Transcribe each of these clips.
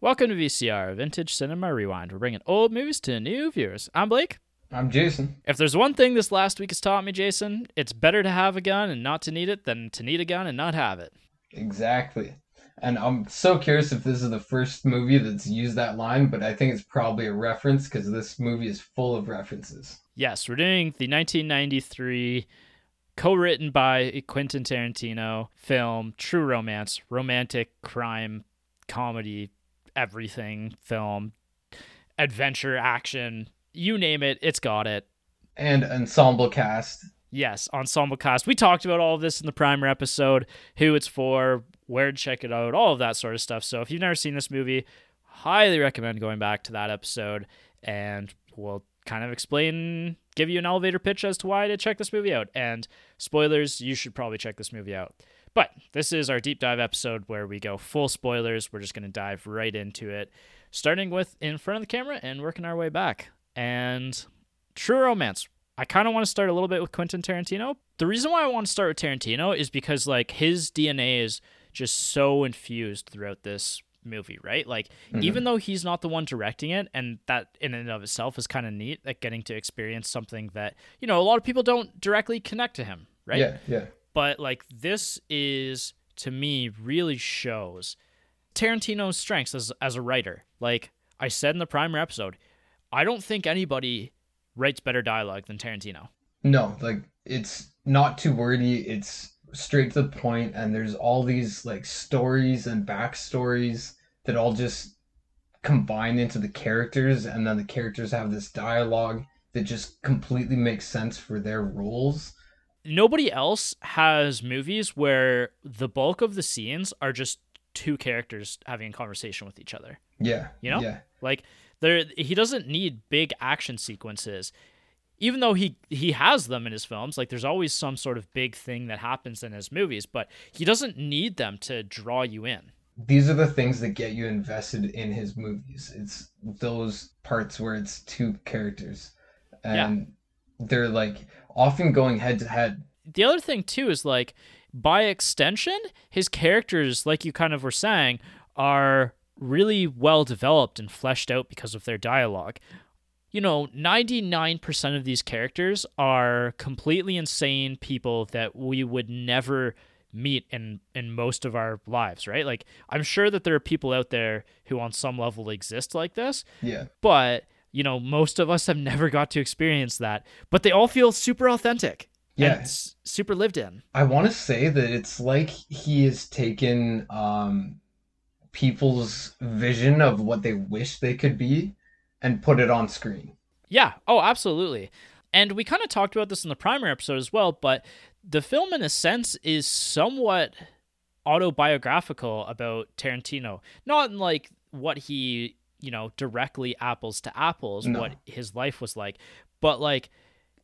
Welcome to VCR, Vintage Cinema Rewind. We're bringing old movies to new viewers. I'm Blake. I'm Jason. If there's one thing this last week has taught me, Jason, it's better to have a gun and not to need it than to need a gun and not have it. Exactly. And I'm so curious if this is the first movie that's used that line, but I think it's probably a reference because this movie is full of references. Yes, we're doing the 1993 co-written by Quentin Tarantino film True Romance, romantic crime comedy everything film, adventure, action, you name it, it's got it. And ensemble cast. Yes, ensemble cast. We talked about all of this in the primer episode, who it's for, where to check it out, all of that sort of stuff. So if you've never seen this movie, highly recommend going back to that episode and we'll kind of explain, give you an elevator pitch as to why to check this movie out. And spoilers, you should probably check this movie out. But this is our deep dive episode where we go full spoilers. We're just going to dive right into it, starting with in front of the camera and working our way back. And True Romance. I kind of want to start a little bit with Quentin Tarantino. The reason why I want to start with Tarantino is because like his DNA is just so infused throughout this movie, right? Like mm-hmm. even though he's not the one directing it and that in and of itself is kind of neat, like getting to experience something that, you know, a lot of people don't directly connect to him, right? Yeah, yeah but like this is to me really shows Tarantino's strengths as as a writer. Like I said in the primer episode, I don't think anybody writes better dialogue than Tarantino. No, like it's not too wordy. It's straight to the point, and there's all these like stories and backstories that all just combine into the characters, and then the characters have this dialogue that just completely makes sense for their roles nobody else has movies where the bulk of the scenes are just two characters having a conversation with each other. Yeah. You know? Yeah. Like there he doesn't need big action sequences. Even though he he has them in his films, like there's always some sort of big thing that happens in his movies, but he doesn't need them to draw you in. These are the things that get you invested in his movies. It's those parts where it's two characters. And yeah. They're like often going head to head. The other thing too is like by extension, his characters, like you kind of were saying, are really well developed and fleshed out because of their dialogue. You know, 99% of these characters are completely insane people that we would never meet in in most of our lives, right? Like I'm sure that there are people out there who on some level exist like this. Yeah. But you know, most of us have never got to experience that, but they all feel super authentic. Yeah. super lived in. I want to say that it's like he has taken um, people's vision of what they wish they could be and put it on screen. Yeah. Oh, absolutely. And we kind of talked about this in the primer episode as well, but the film, in a sense, is somewhat autobiographical about Tarantino. Not in like what he you know directly apples to apples no. what his life was like but like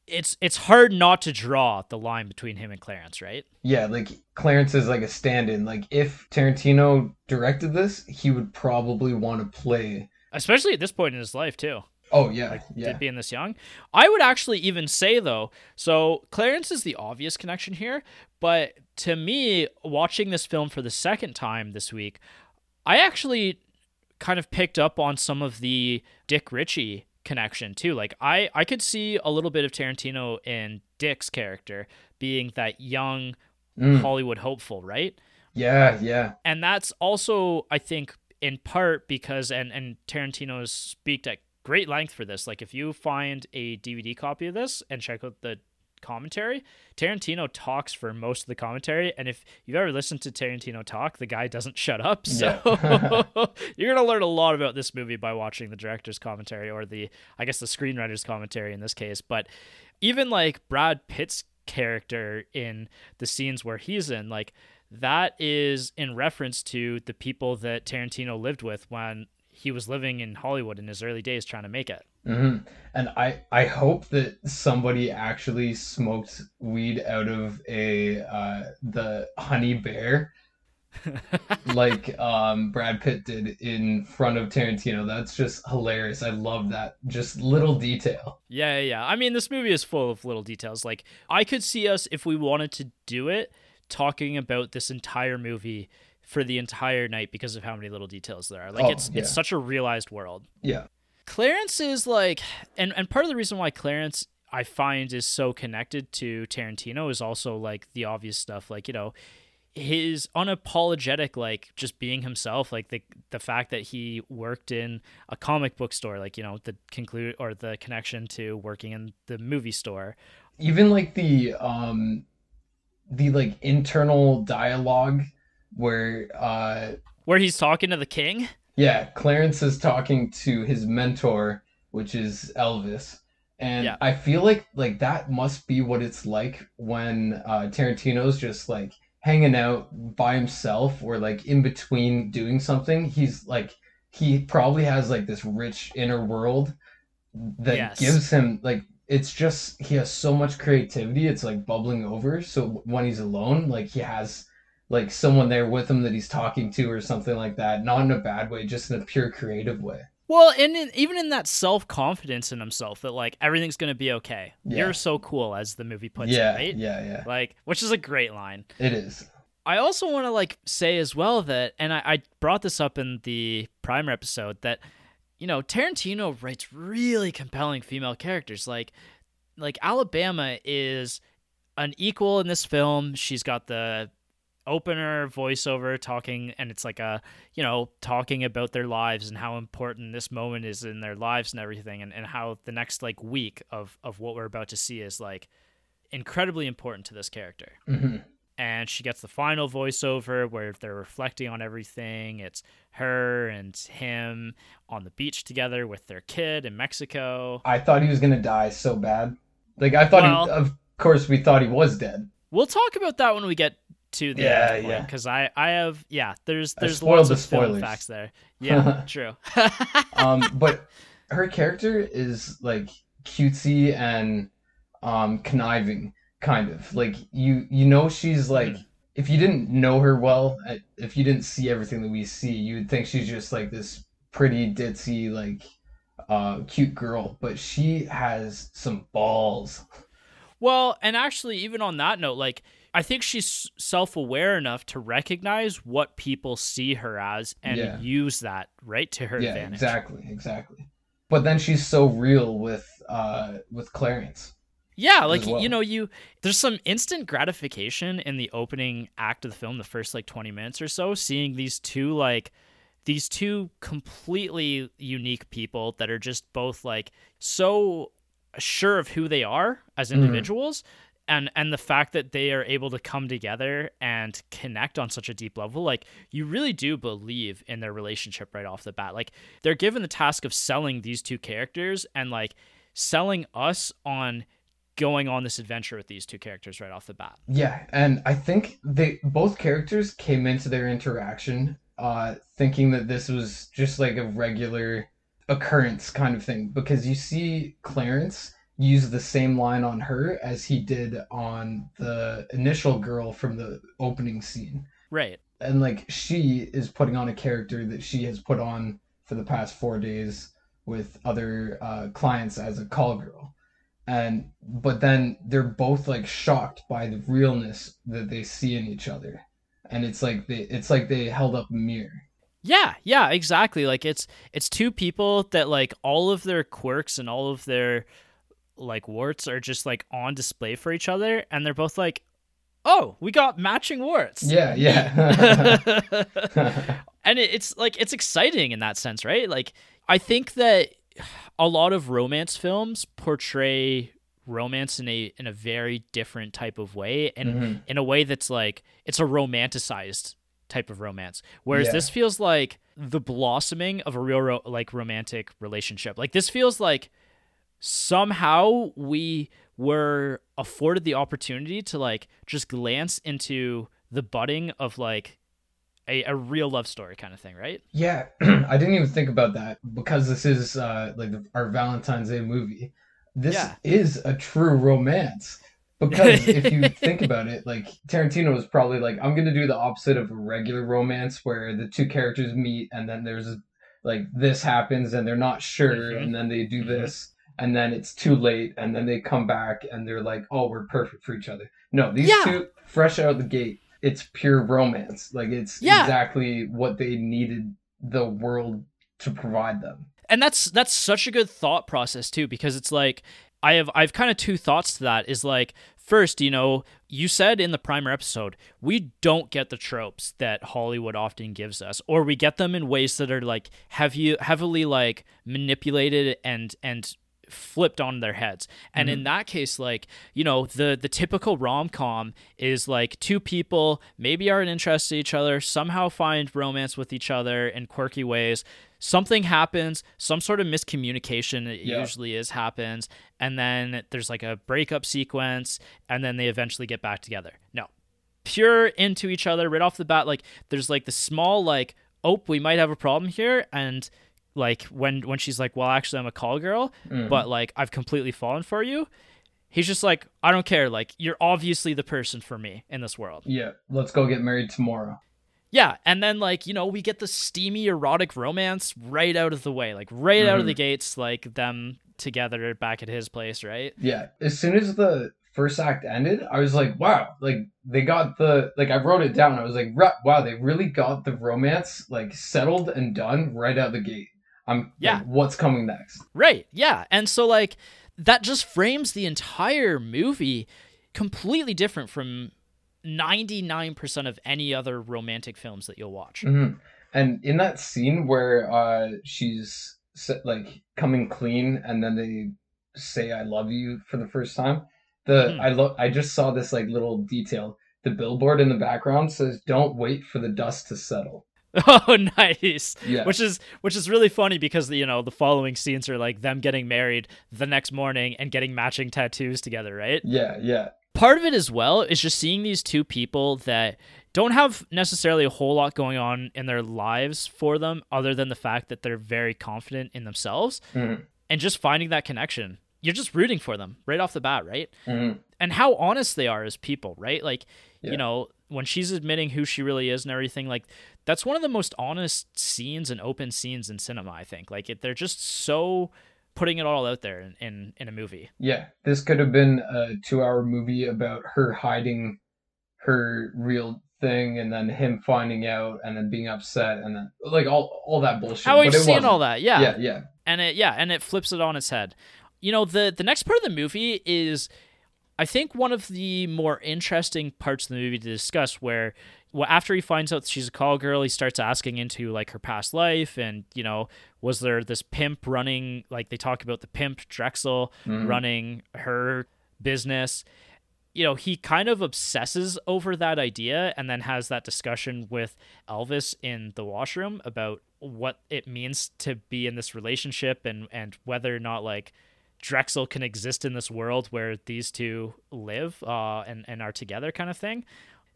it's it's hard not to draw the line between him and Clarence, right? Yeah, like Clarence is like a stand-in. Like if Tarantino directed this, he would probably want to play especially at this point in his life too. Oh yeah, like, yeah. Being this young, I would actually even say though. So Clarence is the obvious connection here, but to me, watching this film for the second time this week, I actually kind of picked up on some of the Dick Ritchie connection too. Like I I could see a little bit of Tarantino in Dick's character being that young mm. Hollywood hopeful, right? Yeah, yeah. And that's also I think in part because and and Tarantino speak at great length for this. Like if you find a DVD copy of this and check out the commentary, Tarantino talks for most of the commentary. And if you've ever listened to Tarantino talk, the guy doesn't shut up. So yeah. you're going to learn a lot about this movie by watching the director's commentary or the, I guess, the screenwriter's commentary in this case. But even like Brad Pitt's character in the scenes where he's in, like, that is in reference to the people that Tarantino lived with when he was living in Hollywood in his early days trying to make it. Mm-hmm. And I I hope that somebody actually smoked weed out of a uh, the honey bear, like um, Brad Pitt did in front of Tarantino. That's just hilarious. I love that. Just little detail. Yeah, yeah. I mean, this movie is full of little details. Like I could see us if we wanted to do it, talking about this entire movie for the entire night because of how many little details there are. Like Oh, it's yeah. it's such a realized world. Yeah. Clarence is like and and part of the reason why Clarence I find is so connected to Tarantino is also like the obvious stuff like, you know, his unapologetic like just being himself like the the fact that he worked in a comic book store like you know the conclude or the connection to working in the movie store Even like the um the like internal dialogue where uh where he's talking to the king yeah, Clarence is talking to his mentor, which is Elvis. And Yeah. I feel like like that must be what it's like when uh Tarantino's just like hanging out by himself or like in between doing something. He's like he probably has like this rich inner world that Yes. gives him like it's just he has so much creativity it's like bubbling over so when he's alone like he has like someone there with him that he's talking to or something like that not in a bad way just in a pure creative way well and in, even in that self-confidence in himself that like everything's gonna be okay Yeah. you're so cool as the movie puts yeah it right yeah yeah like which is a great line it is I also want to like say as well that, and I, I brought this up in the primer episode that, you know, Tarantino writes really compelling female characters. Like, like Alabama is an equal in this film. She's got the opener voiceover talking, and it's like a, you know, talking about their lives and how important this moment is in their lives and everything, and, and how the next like week of of what we're about to see is like incredibly important to this character hmm and she gets the final voiceover where they're reflecting on everything. It's her and him on the beach together with their kid in Mexico. i thought he was gonna die so bad like i thought Well- he, of course we thought he was dead We'll talk about that when we get to the Yeah, end yeah. because I I have yeah there's there's lots of spoilers. facts there. Yeah, true. um but her character is like cutesy and um conniving kind of like you you know she's like Mhm. if you didn't know her well uh, if you didn't see everything that we see you would think she's just like this pretty ditzy like uh cute girl but she has some balls Well, and actually, even on that note, like I think she's self-aware enough to recognize what people see her as and Yeah. use that right to her yeah advantage. exactly exactly but then she's so real with uh with clarence Yeah, like well. you know, you there's some instant gratification in the opening act of the film, the first like 20 minutes or so, seeing these two like these two completely unique people that are just both like so sure of who they are as Mhm. individuals and and the fact that they are able to come together and connect on such a deep level like you really do believe in their relationship right off the bat. Like they're given the task of selling these two characters and like selling us on going on this adventure with these two characters right off the bat. Yeah, and I think they both characters came into their interaction uh thinking that this was just like a regular occurrence kind of thing because you see Clarence use the same line on her as he did on the initial girl from the opening scene. right And like she is putting on a character that she has put on for the past 4 days with other uh clients as a call girl and but then they're both like shocked by the realness that they see in each other and it's like they it's like they held up a mirror Yeah, yeah, exactly. Like it's it's two people that like all of their quirks and all of their like warts are just like on display for each other and they're both like, "Oh, we got matching warts." yeah yeah and it, it's like it's exciting in that sense, right? Like I think that a lot of romance films portray romance in a in a very different type of way and Mhm. in a way that's like it's a romanticized type of romance whereas Yeah. this feels like the blossoming of a real ro- like romantic relationship like this feels like somehow we were afforded the opportunity to like just glance into the budding of like a, a real love story kind of thing right Yeah, I didn't even think about that because this is uh, like our Valentine's Day movie. This Yeah. is a true romance because if you think about it, like Tarantino was probably like, I'm gonna do the opposite of a regular romance where the two characters meet and then there's like this happens and they're not sure Mhm. and then they do Mhm. this and then it's too late and then they come back and they're like, oh, we're perfect for each other. No, these Yeah. two fresh out of the gate. it's pure romance. Like it's Yeah. exactly what they needed the world to provide them. and that's that's such a good thought process too because it's like i have i've kind of two thoughts to that is like first you know you said in the primer episode we don't get the tropes that hollywood often gives us or we get them in ways that are like have you heavily like manipulated and and flipped on their heads. And in mm-hmm. that case like you know the the typical rom-com is like two people maybe aren't interested in each other somehow find romance with each other in quirky ways. Something happens some sort of miscommunication it Yeah. usually is happens and then there's like a breakup sequence and then they eventually get back together. No. Pure into each other right off the bat like there's like the small like oh we might have a problem here and like when when she's like well actually i'm a call girl Mm. but like i've completely fallen for you he's just like i don't care like you're obviously the person for me in this world Yeah, let's go get married tomorrow. yeah and then like you know we get the steamy erotic romance right out of the way like right out of the gates like them together back at his place right Yeah, as soon as the first act ended, I was like, wow, like they got the like I wrote it down. I was like, wow, they really got the romance like settled and done right out the gate. I'm like, Yeah. what's coming next? Right. Yeah. And so like that just frames the entire movie completely different from 99% of any other romantic films that you'll watch. hmm And in that scene where uh she's like coming clean and then they say I love you for the first time, the Mhm. I lo- I just saw this like little detail. The billboard in the background says don't wait for the dust to settle. Oh, nice. Yeah. Which is which is really funny because you know the following scenes are like them getting married the next morning and getting matching tattoos together, right? yeah, yeah. part of it as well is just seeing these two people that don't have necessarily a whole lot going on in their lives for them other than the fact that they're very confident in themselves Mhm. and just finding that connection you're just rooting for them right off the bat right Mhm. and how honest they are as people right like Yeah. you know when she's admitting who she really is and everything like that's one of the most honest scenes and open scenes in cinema i think. Like it, they're just so putting it all out there in, in, in a movie. Yeah, this could have been a two-hour movie about her hiding her real thing, and then him finding out, and then being upset, and then like all all that bullshit. how we've seen all that yeah. Yeah, yeah, and it yeah and it flips it on its head. You know the the next part of the movie is i think one of the more interesting parts of the movie to discuss where well, after he finds out she's a call girl he starts asking into like her past life and you know was there this pimp running like they talk about the pimp drexel Mhm. running her business you know he kind of obsesses over that idea and then has that discussion with elvis in the washroom about what it means to be in this relationship and and whether or not like drexel can exist in this world where these two live uh and and are together kind of thing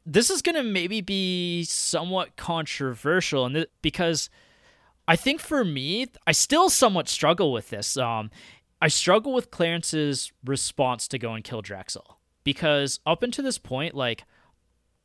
this is going to maybe be somewhat controversial and th- because I think for me, I still somewhat struggle with this. Um, I struggle with Clarence's response to go and kill Drexel because up until this point, like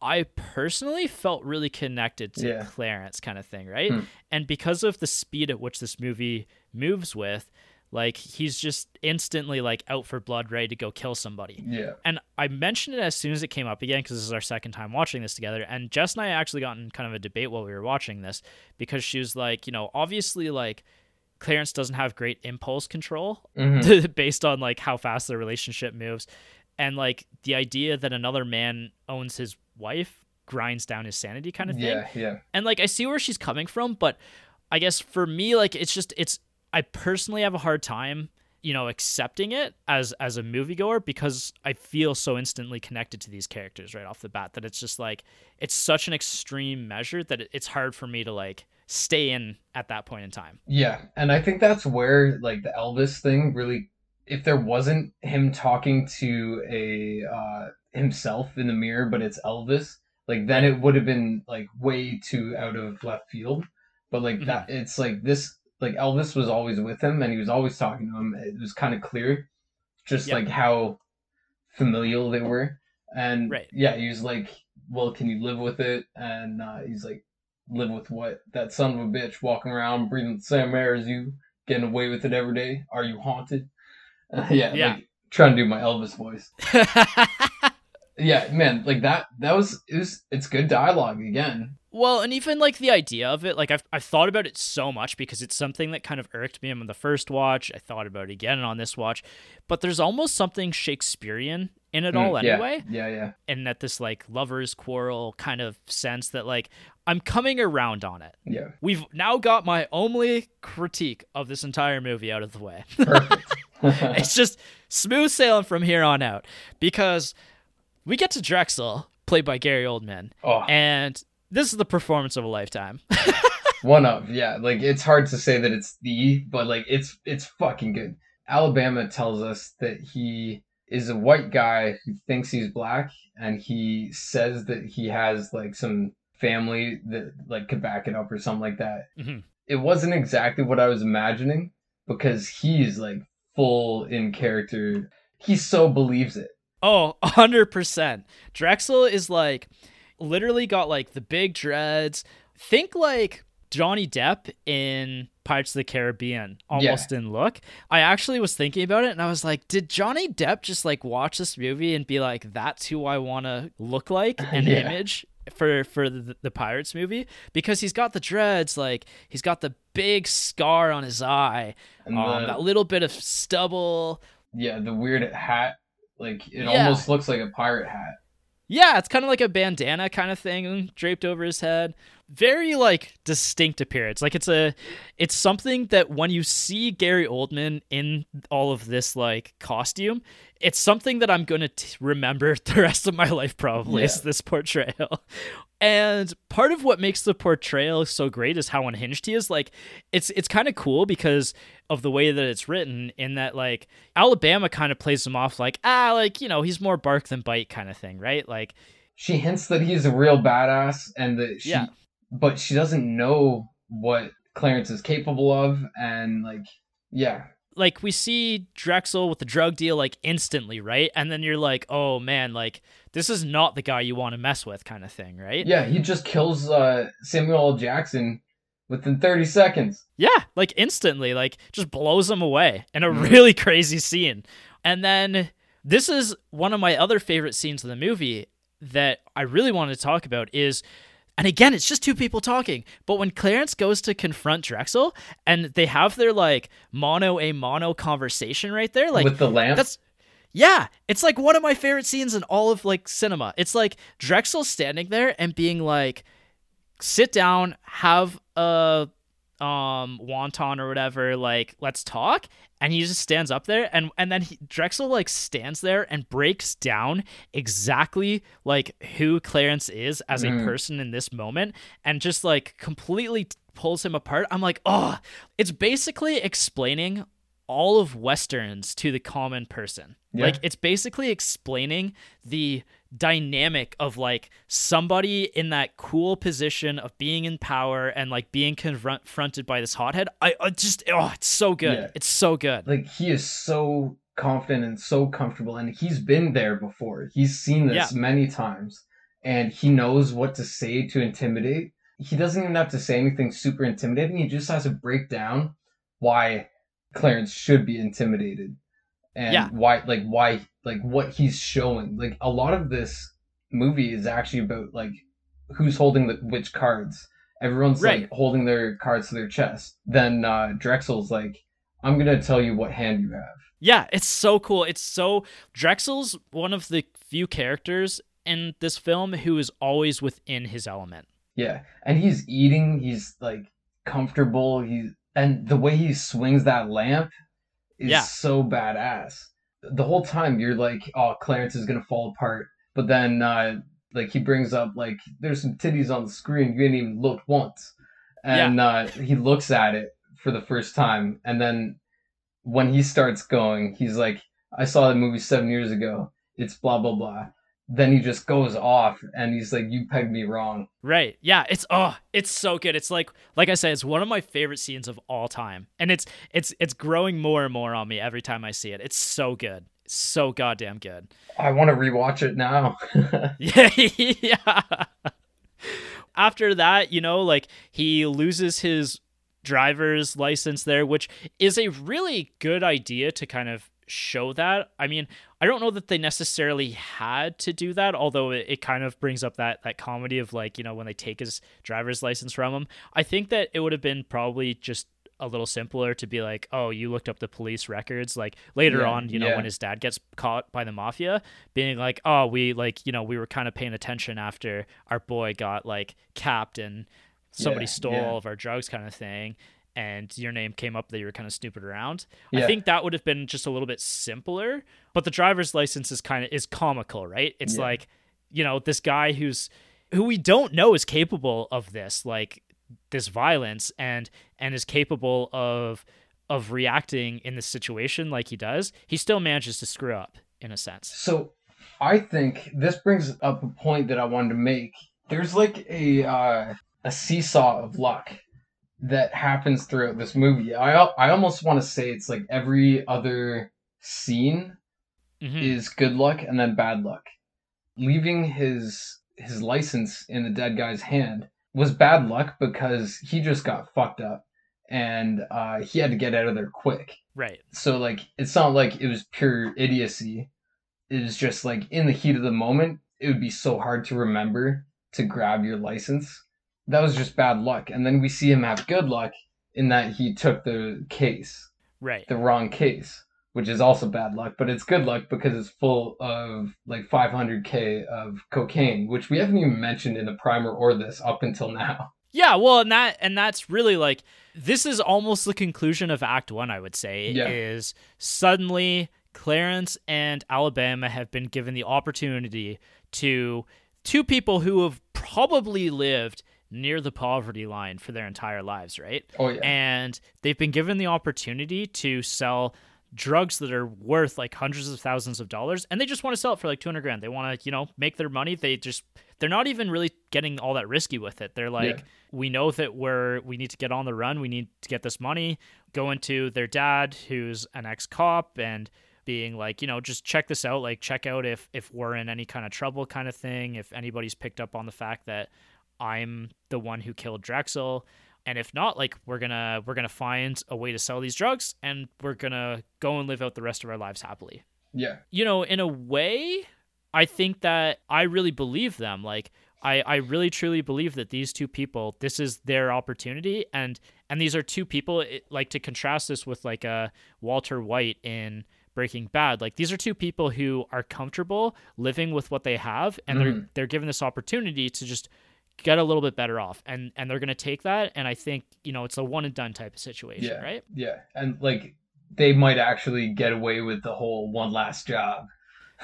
I personally felt really connected to Yeah. Clarence, kind of thing, right? Hmm. And because of the speed at which this movie moves with, like he's just instantly like out for blood, ready to go kill somebody. yeah, And I mentioned it as soon as it came up again because this is our second time watching this together. And Jess and I actually got in kind of a debate while we were watching this because she was like, you know, obviously, like, Clarence doesn't have great impulse control Mhm. based on like how fast the relationship moves. And like the idea that another man owns his wife grinds down his sanity kind of thing yeah, yeah. and like I see where she's coming from, but I guess for me, like it's just it's I personally have a hard time, you know, accepting it as as a moviegoer because I feel so instantly connected to these characters right off the bat that it's just like it's such an extreme measure that it's hard for me to like stay in at that point in time. Yeah, and I think that's where like the Elvis thing really if there wasn't him talking to a uh himself in the mirror but it's Elvis, like then it would have been like way too out of left field. But like that it's like this like Elvis was always with him and he was always talking to him. It was kind of clear just Yeah. like how familial they were. And Right. yeah, he was like, "Well, can you live with it?" And uh, he's like, "Live with what? That son of a bitch walking around breathing the same air as you, getting away with it every day. Are you haunted?" Uh, yeah, Yeah. like trying to do my Elvis voice. Yeah, man, like that that was it was it's good dialogue again. Well, and even like the idea of it, like I've, I've thought about it so much because it's something that kind of irked me on the first watch. I thought about it again on this watch, but there's almost something Shakespearean in it Mm, all yeah, anyway. Yeah, yeah. And that this like lovers quarrel kind of sense that like I'm coming around on it. Yeah. We've now got my only critique of this entire movie out of the way. Perfect. it's just smooth sailing from here on out because we get to Drexel, played by Gary Oldman, oh, and this is the performance of a lifetime. one of, yeah. Like it's hard to say that it's the, but like it's it's fucking good. Alabama tells us that he is a white guy who thinks he's black and he says that he has like some family that like could back it up or something like that. Mhm. It wasn't exactly what I was imagining because he's like full in character. He so believes it. Oh, 100%. Drexel is like literally got like the big dreads. Think like Johnny Depp in Pirates of the Caribbean, almost in look. I actually was thinking about it and I was like, did Johnny Depp just like watch this movie and be like, that's who I want to look like an Yeah. image? For for the, the Pirates movie because he's got the dreads like he's got the big scar on his eye And um, the, that little bit of stubble yeah, the weird hat, like it Yeah. almost looks like a pirate hat. Yeah, it's kind of like a bandana kind of thing draped over his head. Very like distinct appearance. Like it's a it's something that when you see Gary Oldman in all of this like costume, it's something that I'm going to remember the rest of my life probably is this portrayal. And part of what makes the portrayal so great is how unhinged he is. Like it's it's kind of cool because of the way that it's written in that like Alabama kind of plays him off like ah like you know he's more bark than bite kind of thing right like She hints that he's a real badass and that she Yeah. but she doesn't know what Clarence is capable of and like yeah. like we see Drexel with the drug deal like instantly right and then you're like oh man like this is not the guy you want to mess with kind of thing right Yeah, he just kills uh Samuel L. Jackson within 30 seconds. Yeah, like instantly, like just blows him away in a Mhm. really crazy scene. And then this is one of my other favorite scenes of the movie that I really wanted to talk about is and again, it's just two people talking. But when Clarence goes to confront Drexel and they have their like mono a mono conversation right there, like with the lamp. that's yeah, it's like one of my favorite scenes in all of like cinema. It's like Drexel standing there and being like, "Sit down, have a um wonton or whatever. Like, let's talk." And he just stands up there, and and then he, Drexel like stands there and breaks down exactly like who Clarence is as a Mhm. person in this moment, and just like completely pulls him apart. I'm like, oh, it's basically explaining all of westerns to the common person. Yeah. Like it's basically explaining the dynamic of like somebody in that cool position of being in power and like being confronted by this hothead. I, I just oh, it's so good. Yeah. It's so good. like he is so confident and so comfortable and he's been there before he's seen this many times and he knows what to say to intimidate he doesn't even have to say anything super intimidating he just has to break down why clarence should be intimidated and Yeah. why like why like what he's showing like a lot of this movie is actually about like who's holding the which cards everyone's Right. like holding their cards to their chest then uh drexel's like i'm gonna tell you what hand you have Yeah, it's so cool. It's so Drexel's one of the few characters in this film who is always within his element. Yeah, and he's eating. He's like comfortable. He's and the way he swings that lamp is Yeah. so badass. The whole time you're like, oh, Clarence is gonna fall apart. But then, uh, like he brings up like, there's some titties on the screen. You didn't even look once, and uh, he looks at it for the first time, and then when he starts going, he's like, I saw the movie seven years ago. It's blah blah blah. Then he just goes off, and he's like, "You pegged me wrong." Right. Yeah, it's oh, it's so good. It's like like I said, it's one of my favorite scenes of all time. And it's it's it's growing more and more on me every time I see it. It's so good. It's so goddamn good. I want to rewatch it now. Yeah. yeah. After that, you know, like he loses his driver's license there, which is a really good idea to kind of show that. I mean, I don't know that they necessarily had to do that, although it, it kind of brings up that that comedy of like, you know, when they take his driver's license from him. I think that it would have been probably just a little simpler to be like, oh, you looked up the police records. Like later Yeah, on, you know, yeah. when his dad gets caught by the mafia, being like, oh, we like, you know, we were kind of paying attention after our boy got like capped and somebody Yeah, stole all of our drugs, kind of thing. And your name came up that you were kind of snooping around. Yeah. I think that would have been just a little bit simpler. But the driver's license is kind of is comical, right? It's Yeah. like, you know, this guy who's who we don't know is capable of this, like this violence and and is capable of of reacting in this situation like he does, he still manages to screw up in a sense. So I think this brings up a point that I wanted to make. There's like a uh, a seesaw of luck that happens throughout this movie. I I almost want to say it's like every other scene Mhm. is good luck and then bad luck. Leaving his his license in the dead guy's hand was bad luck because he just got fucked up and uh, he had to get out of there quick. Right. So like it's not like it was pure idiocy. It was just like in the heat of the moment, it would be so hard to remember to grab your license. That was just bad luck. And then we see him have good luck in that he took the case, Right. the wrong case, which is also bad luck, but it's good luck because it's full of like 500k of cocaine, which we haven't even mentioned in the primer or this up until now. Yeah, well, and that and that's really like this is almost the conclusion of Act One. I would say Yeah. is suddenly Clarence and Alabama have been given the opportunity to two people who have probably lived near the poverty line for their entire lives, right? Oh yeah. and they've been given the opportunity to sell drugs that are worth like hundreds of thousands of dollars and they just want to sell it for like 200 grand they want to you know make their money they just they're not even really getting all that risky with it they're like Yeah. we know that we're we need to get on the run we need to get this money going to their dad who's an ex-cop and being like you know just check this out like check out if if we're in any kind of trouble kind of thing if anybody's picked up on the fact that i'm the one who killed drexel and if not like we're gonna we're gonna find a way to sell these drugs and we're gonna go and live out the rest of our lives happily yeah. you know in a way i think that i really believe them like i i really truly believe that these two people this is their opportunity and and these are two people it, like to contrast this with like a walter white in breaking bad like these are two people who are comfortable living with what they have and they're Mhm. they're given this opportunity to just get a little bit better off and and they're going to take that and i think you know it's a one and done type of situation Yeah. right Yeah, and like they might actually get away with the whole one last job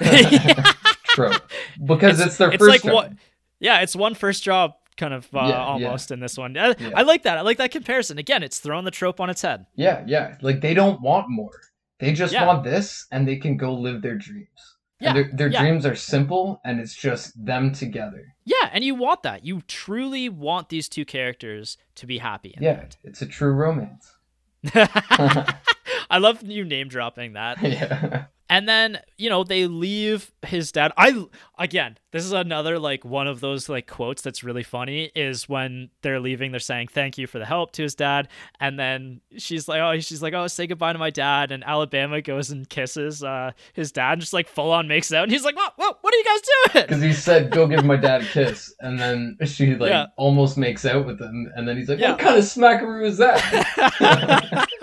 trope because it's, their it's first like job. what yeah it's one first job kind of uh, Yeah, yeah. almost in this one I, Yeah. I like that i like that comparison again it's throwing the trope on its head Yeah, yeah. Like they don't want more. They just Yeah. want this, and they can go live their dreams. Yeah, And their their yeah. dreams are simple, and it's just them together. yeah and you want that you truly want these two characters to be happy in Yeah, it's a true romance. i love you name dropping that yeah. And then, you know, they leave his dad. I again, this is another like one of those like quotes that's really funny is when they're leaving, they're saying thank you for the help to his dad, and then she's like, oh, she's like, oh, say goodbye to my dad, and Alabama goes and kisses uh his dad, and just like full on makes out, and he's like, what, what, what are you guys doing? Because he said, "Go give my dad a kiss," and then she like Yeah. almost makes out with him, and then he's like, Yeah. "What kind of smackaroo is that?"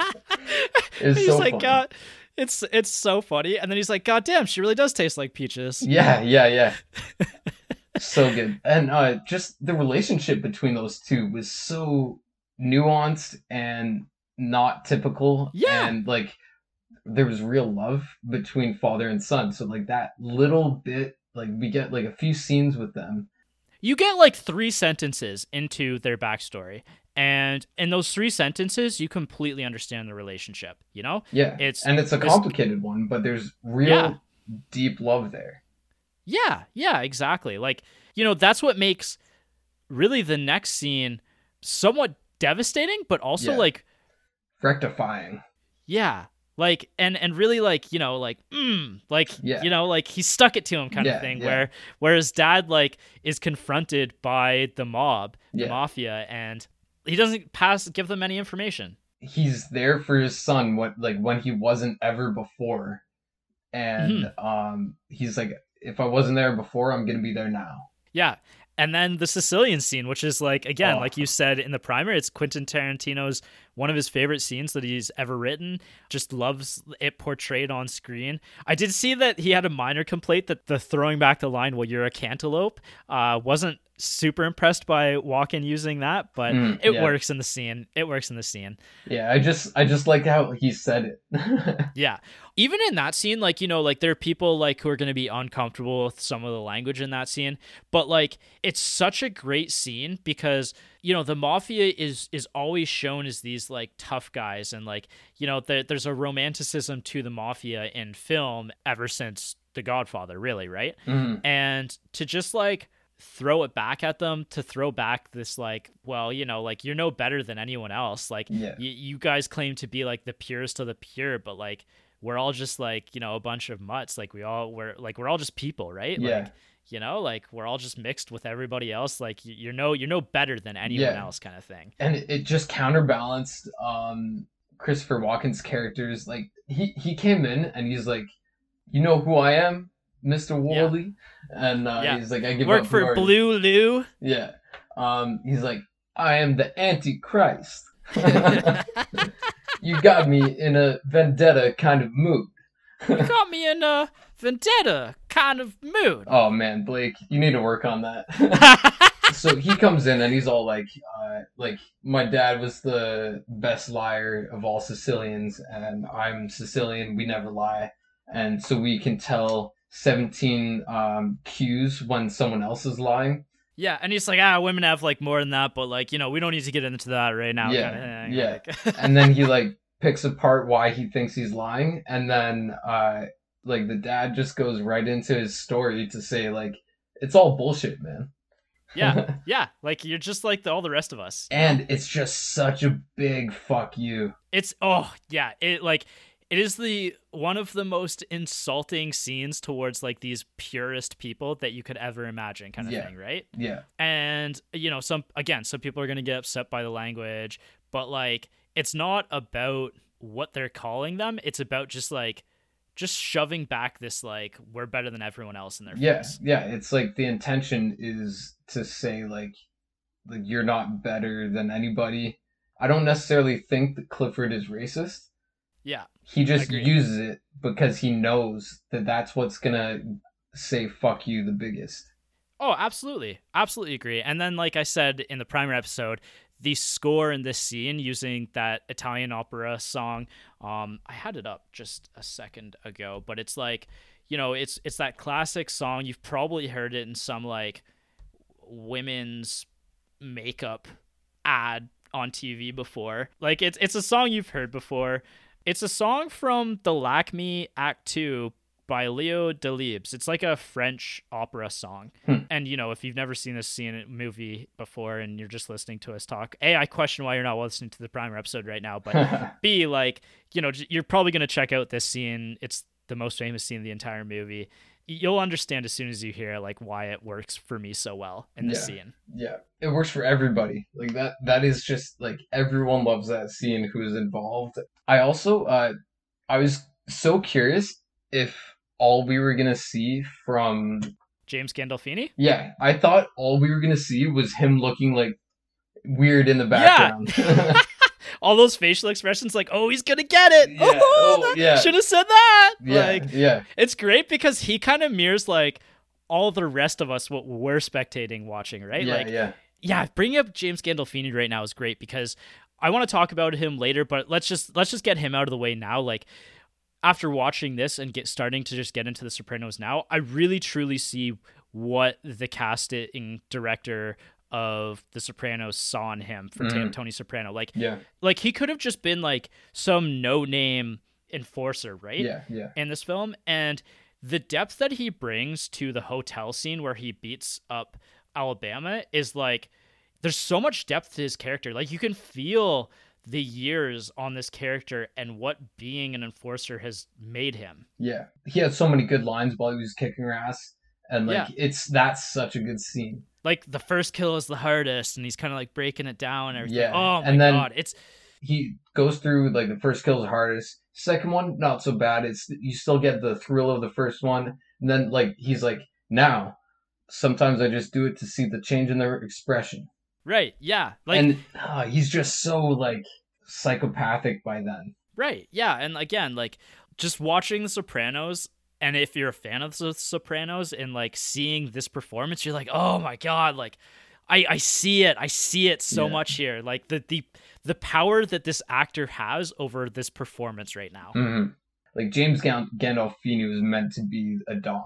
It's he's so like, funny. God, it's it's so funny, and then he's like, God damn, she really does taste like peaches. Yeah, yeah, yeah. so good. And uh just the relationship between those two was so nuanced and not typical. Yeah. And like there was real love between father and son. So like that little bit like we get like a few scenes with them. You get like three sentences into their backstory and in those three sentences you completely understand the relationship you know Yeah. It's- and it's a complicated one, but there's real Yeah. deep love there. yeah yeah exactly like you know that's what makes really the next scene somewhat devastating but also Yeah. like Rectifying. yeah like and and really like you know like mm, like Yeah. you know like he stuck it to him kind Yeah, of thing yeah. where where his dad like is confronted by the mob the mafia and he doesn't pass give them any information he's there for his son what like when he wasn't ever before and mm-hmm. um, he's like, if I wasn't there before, I'm gonna be there now. Yeah, and then the Sicilian scene, which is like again, oh. like you said in the primer, it's Quentin Tarantino's one of his favorite scenes that he's ever written. Just loves it portrayed on screen. I did see that he had a minor complaint that the throwing back the line, "Well, you're a cantaloupe," uh, wasn't super impressed by Walken using that, but mm, it yeah. works in the scene. It works in the scene. Yeah, I just I just like how he said it. yeah. Even in that scene, like, you know, like there are people like who are gonna be uncomfortable with some of the language in that scene. But like it's such a great scene because, you know, the mafia is is always shown as these like tough guys and like, you know, there, there's a romanticism to the mafia in film ever since The Godfather, really, right? Mm. And to just like throw it back at them to throw back this like well you know like you're no better than anyone else. Like yeah. y- you guys claim to be like the purest of the pure but like we're all just like you know a bunch of mutts. Like we all we're like we're all just people right? Yeah. Like you know like we're all just mixed with everybody else. Like you're no you're no better than anyone yeah. else kind of thing. And it just counterbalanced um christopher walken's characters. Like he he came in and he's like you know who i am Mr. Wally, yeah. and uh, yeah. he's like, "I give work for Blue Lou." Yeah, um, he's like, "I am the Antichrist." you got me in a vendetta kind of mood. you got me in a vendetta kind of mood. Oh man, Blake, you need to work on that. so he comes in and he's all like, uh, like my dad was the best liar of all Sicilians, and I'm Sicilian. We never lie, and so we can tell 17 um, cues when someone else is lying. Yeah, and he's like, ah, women have like more than that, but like, you know, we don't need to get into that right now. Yeah, kind of yeah. and then he like picks apart why he thinks he's lying, and then uh, like the dad just goes right into his story to say like, it's all bullshit, man. yeah, yeah, like you're just like the, all the rest of us. And it's just such a big fuck you. It's oh yeah, it like it is the one of the most insulting scenes towards like these purest people that you could ever imagine kind of yeah. thing right? Yeah. And you know some again some people are going to get upset by the language but like it's not about what they're calling them. It's about just like just shoving back this like we're better than everyone else in their yeah face. yeah. It's like the intention is to say like like you're not better than anybody. I don't necessarily think that clifford is racist. Yeah. He just uses it because he knows that that's what's going to say fuck you the biggest. Oh, absolutely. Absolutely agree. And then like I said in the primer episode, the score in this scene using that Italian opera song, um I had it up just a second ago, but it's like, you know, it's it's that classic song. You've probably heard it in some like women's makeup ad on TV before. Like it's it's a song you've heard before. It's a song from the Lakme Act 2 by Leo Delibes. It's like a French opera song. Hmm. And, you know, if you've never seen this scene a movie before and you're just listening to us talk, A, I question why you're not listening to the primer episode right now. But B, like, you know, you're probably going to check out this scene. It's the most famous scene in the entire movie you'll understand as soon as you hear like why it works for me so well in this yeah. scene. Yeah. It works for everybody. Like that that is just like everyone loves that scene who is involved. I also uh I was so curious if all we were going to see from James Gandolfini? Yeah, I thought all we were going to see was him looking like weird in the background. Yeah. all those facial expressions, like, oh, he's gonna get it. Yeah. Oh, oh yeah. Should have said that. Yeah. Like, yeah. It's great because he kind of mirrors like all the rest of us what we're spectating watching, right? Yeah, like, yeah. Yeah, bringing up James Gandolfini right now is great because I want to talk about him later, but let's just let's just get him out of the way now. Like after watching this and get starting to just get into the Sopranos now, I really truly see what the casting director of The Sopranos saw in him for mm-hmm. Tony Soprano. Like, yeah, like he could have just been like some no name enforcer, right? Yeah, yeah. In this film, and the depth that he brings to the hotel scene where he beats up Alabama is like there's so much depth to his character. Like you can feel the years on this character and what being an enforcer has made him. Yeah. He had so many good lines while he was kicking her ass. And like yeah. it's that's such a good scene like the first kill is the hardest and he's kind of like breaking it down and everything. Yeah. Oh my and then, god, it's he goes through like the first kill is hardest. Second one, not so bad. It's you still get the thrill of the first one. And then like he's like, now sometimes I just do it to see the change in their expression. Right. Yeah. Like and uh, he's just so like psychopathic by then. Right. Yeah. And again, like just watching The Sopranos, and if you're a fan of The Sopranos and like seeing this performance, you're like, oh my god, like I I see it, I see it so yeah. much here. Like the the the power that this actor has over this performance right now. Mm-hmm. Like James Gandolfini was meant to be a Don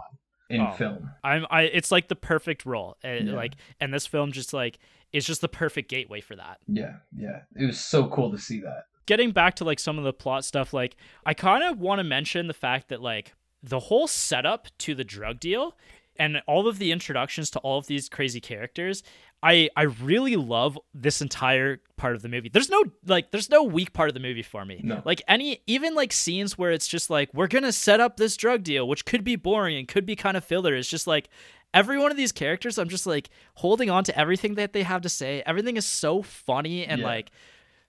in oh, film. I'm I it's like the perfect role. And yeah. like and this film just like is just the perfect gateway for that. Yeah, yeah. It was so cool to see that. Getting back to like some of the plot stuff, like I kind of want to mention the fact that like the whole setup to the drug deal and all of the introductions to all of these crazy characters I I really love this entire part of the movie. There's no like there's no weak part of the movie for me. No. Like any even like scenes where it's just like we're going to set up this drug deal which could be boring and could be kind of filler. It's just like every one of these characters I'm just like holding on to everything that they have to say. Everything is so funny and yeah. like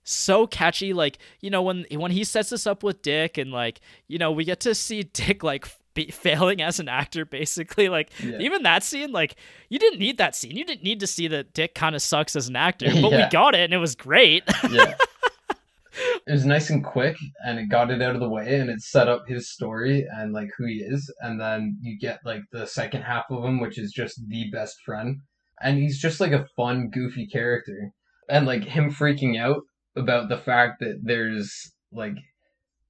so catchy like you know when when he sets this up with Dick and like you know we get to see Dick like be failing as an actor basically like yeah. even that scene like you didn't need that scene. You didn't need to see that dick kind of sucks as an actor but yeah. we got it and it was great. Yeah. It was nice and quick and it got it out of the way and it set up his story and like who he is. And then you get like the second half of him which is just the best friend. And he's just like a fun goofy character. And like him freaking out about the fact that there's like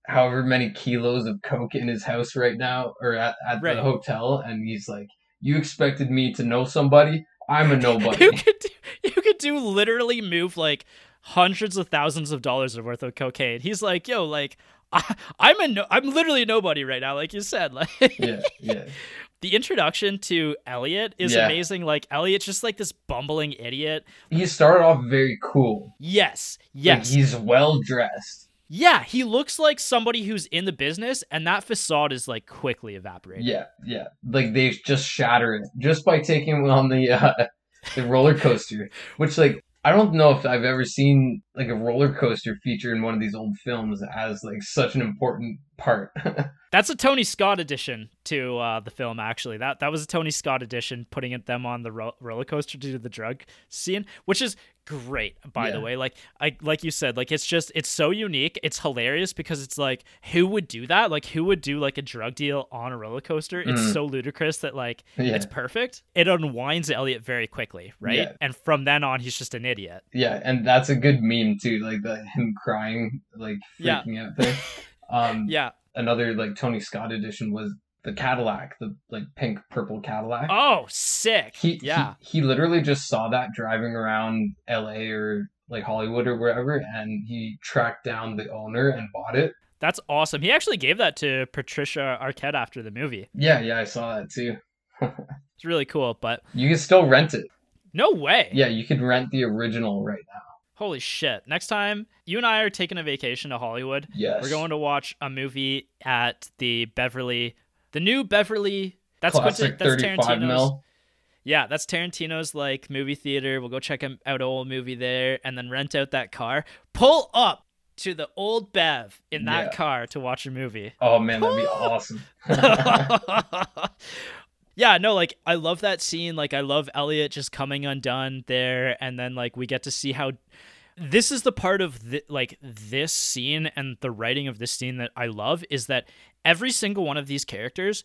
however many kilos of coke in his house right now or at, at right. the hotel and he's like you expected me to know somebody? I'm a nobody. You could do, you could do literally move like hundreds of thousands of dollars worth of cocaine. He's like yo like I, i'm a no, i'm literally a nobody right now like you said like yeah yeah the introduction to Elliot is yeah. amazing. Like Elliot's just like this bumbling idiot. He started off very cool. Yes, yes. Like he's well dressed. Yeah, he looks like somebody who's in the business, and that facade is like quickly evaporating. Yeah, yeah. Like they just shatter it just by taking him on the uh, the roller coaster, which like I don't know if I've ever seen like a roller coaster feature in one of these old films as like such an important part. That's a Tony Scott addition to uh, the film. Actually, that that was a Tony Scott addition, putting it, them on the ro- roller coaster due to do the drug scene, which is great. By yeah. the way, like I like you said, like it's just it's so unique. It's hilarious because it's like who would do that? Like who would do like a drug deal on a roller coaster? Mm. It's so ludicrous that like yeah. it's perfect. It unwinds Elliot very quickly, right? Yeah. And from then on, he's just an idiot. Yeah, and that's a good meme too, like the him crying, like freaking out there. Um, yeah another like Tony Scott edition was the Cadillac, the like pink purple Cadillac. Oh, sick! He yeah, he, he literally just saw that driving around L.A. or like Hollywood or wherever, and he tracked down the owner and bought it. That's awesome. He actually gave that to Patricia Arquette after the movie. Yeah, yeah, I saw that too. it's really cool, but you can still rent it. No way. Yeah, you can rent the original right now. Holy shit. Next time you and I are taking a vacation to Hollywood, yes. we're going to watch a movie at the Beverly, the new Beverly. That's Classic that's Tarantino's. Mil. Yeah, that's Tarantino's like movie theater. We'll go check out an old movie there and then rent out that car. Pull up to the old Bev in that yeah. car to watch a movie. Oh man, that'd be awesome. yeah, no, like I love that scene. Like I love Elliot just coming undone there, and then like we get to see how this is the part of the, like this scene and the writing of this scene that I love is that every single one of these characters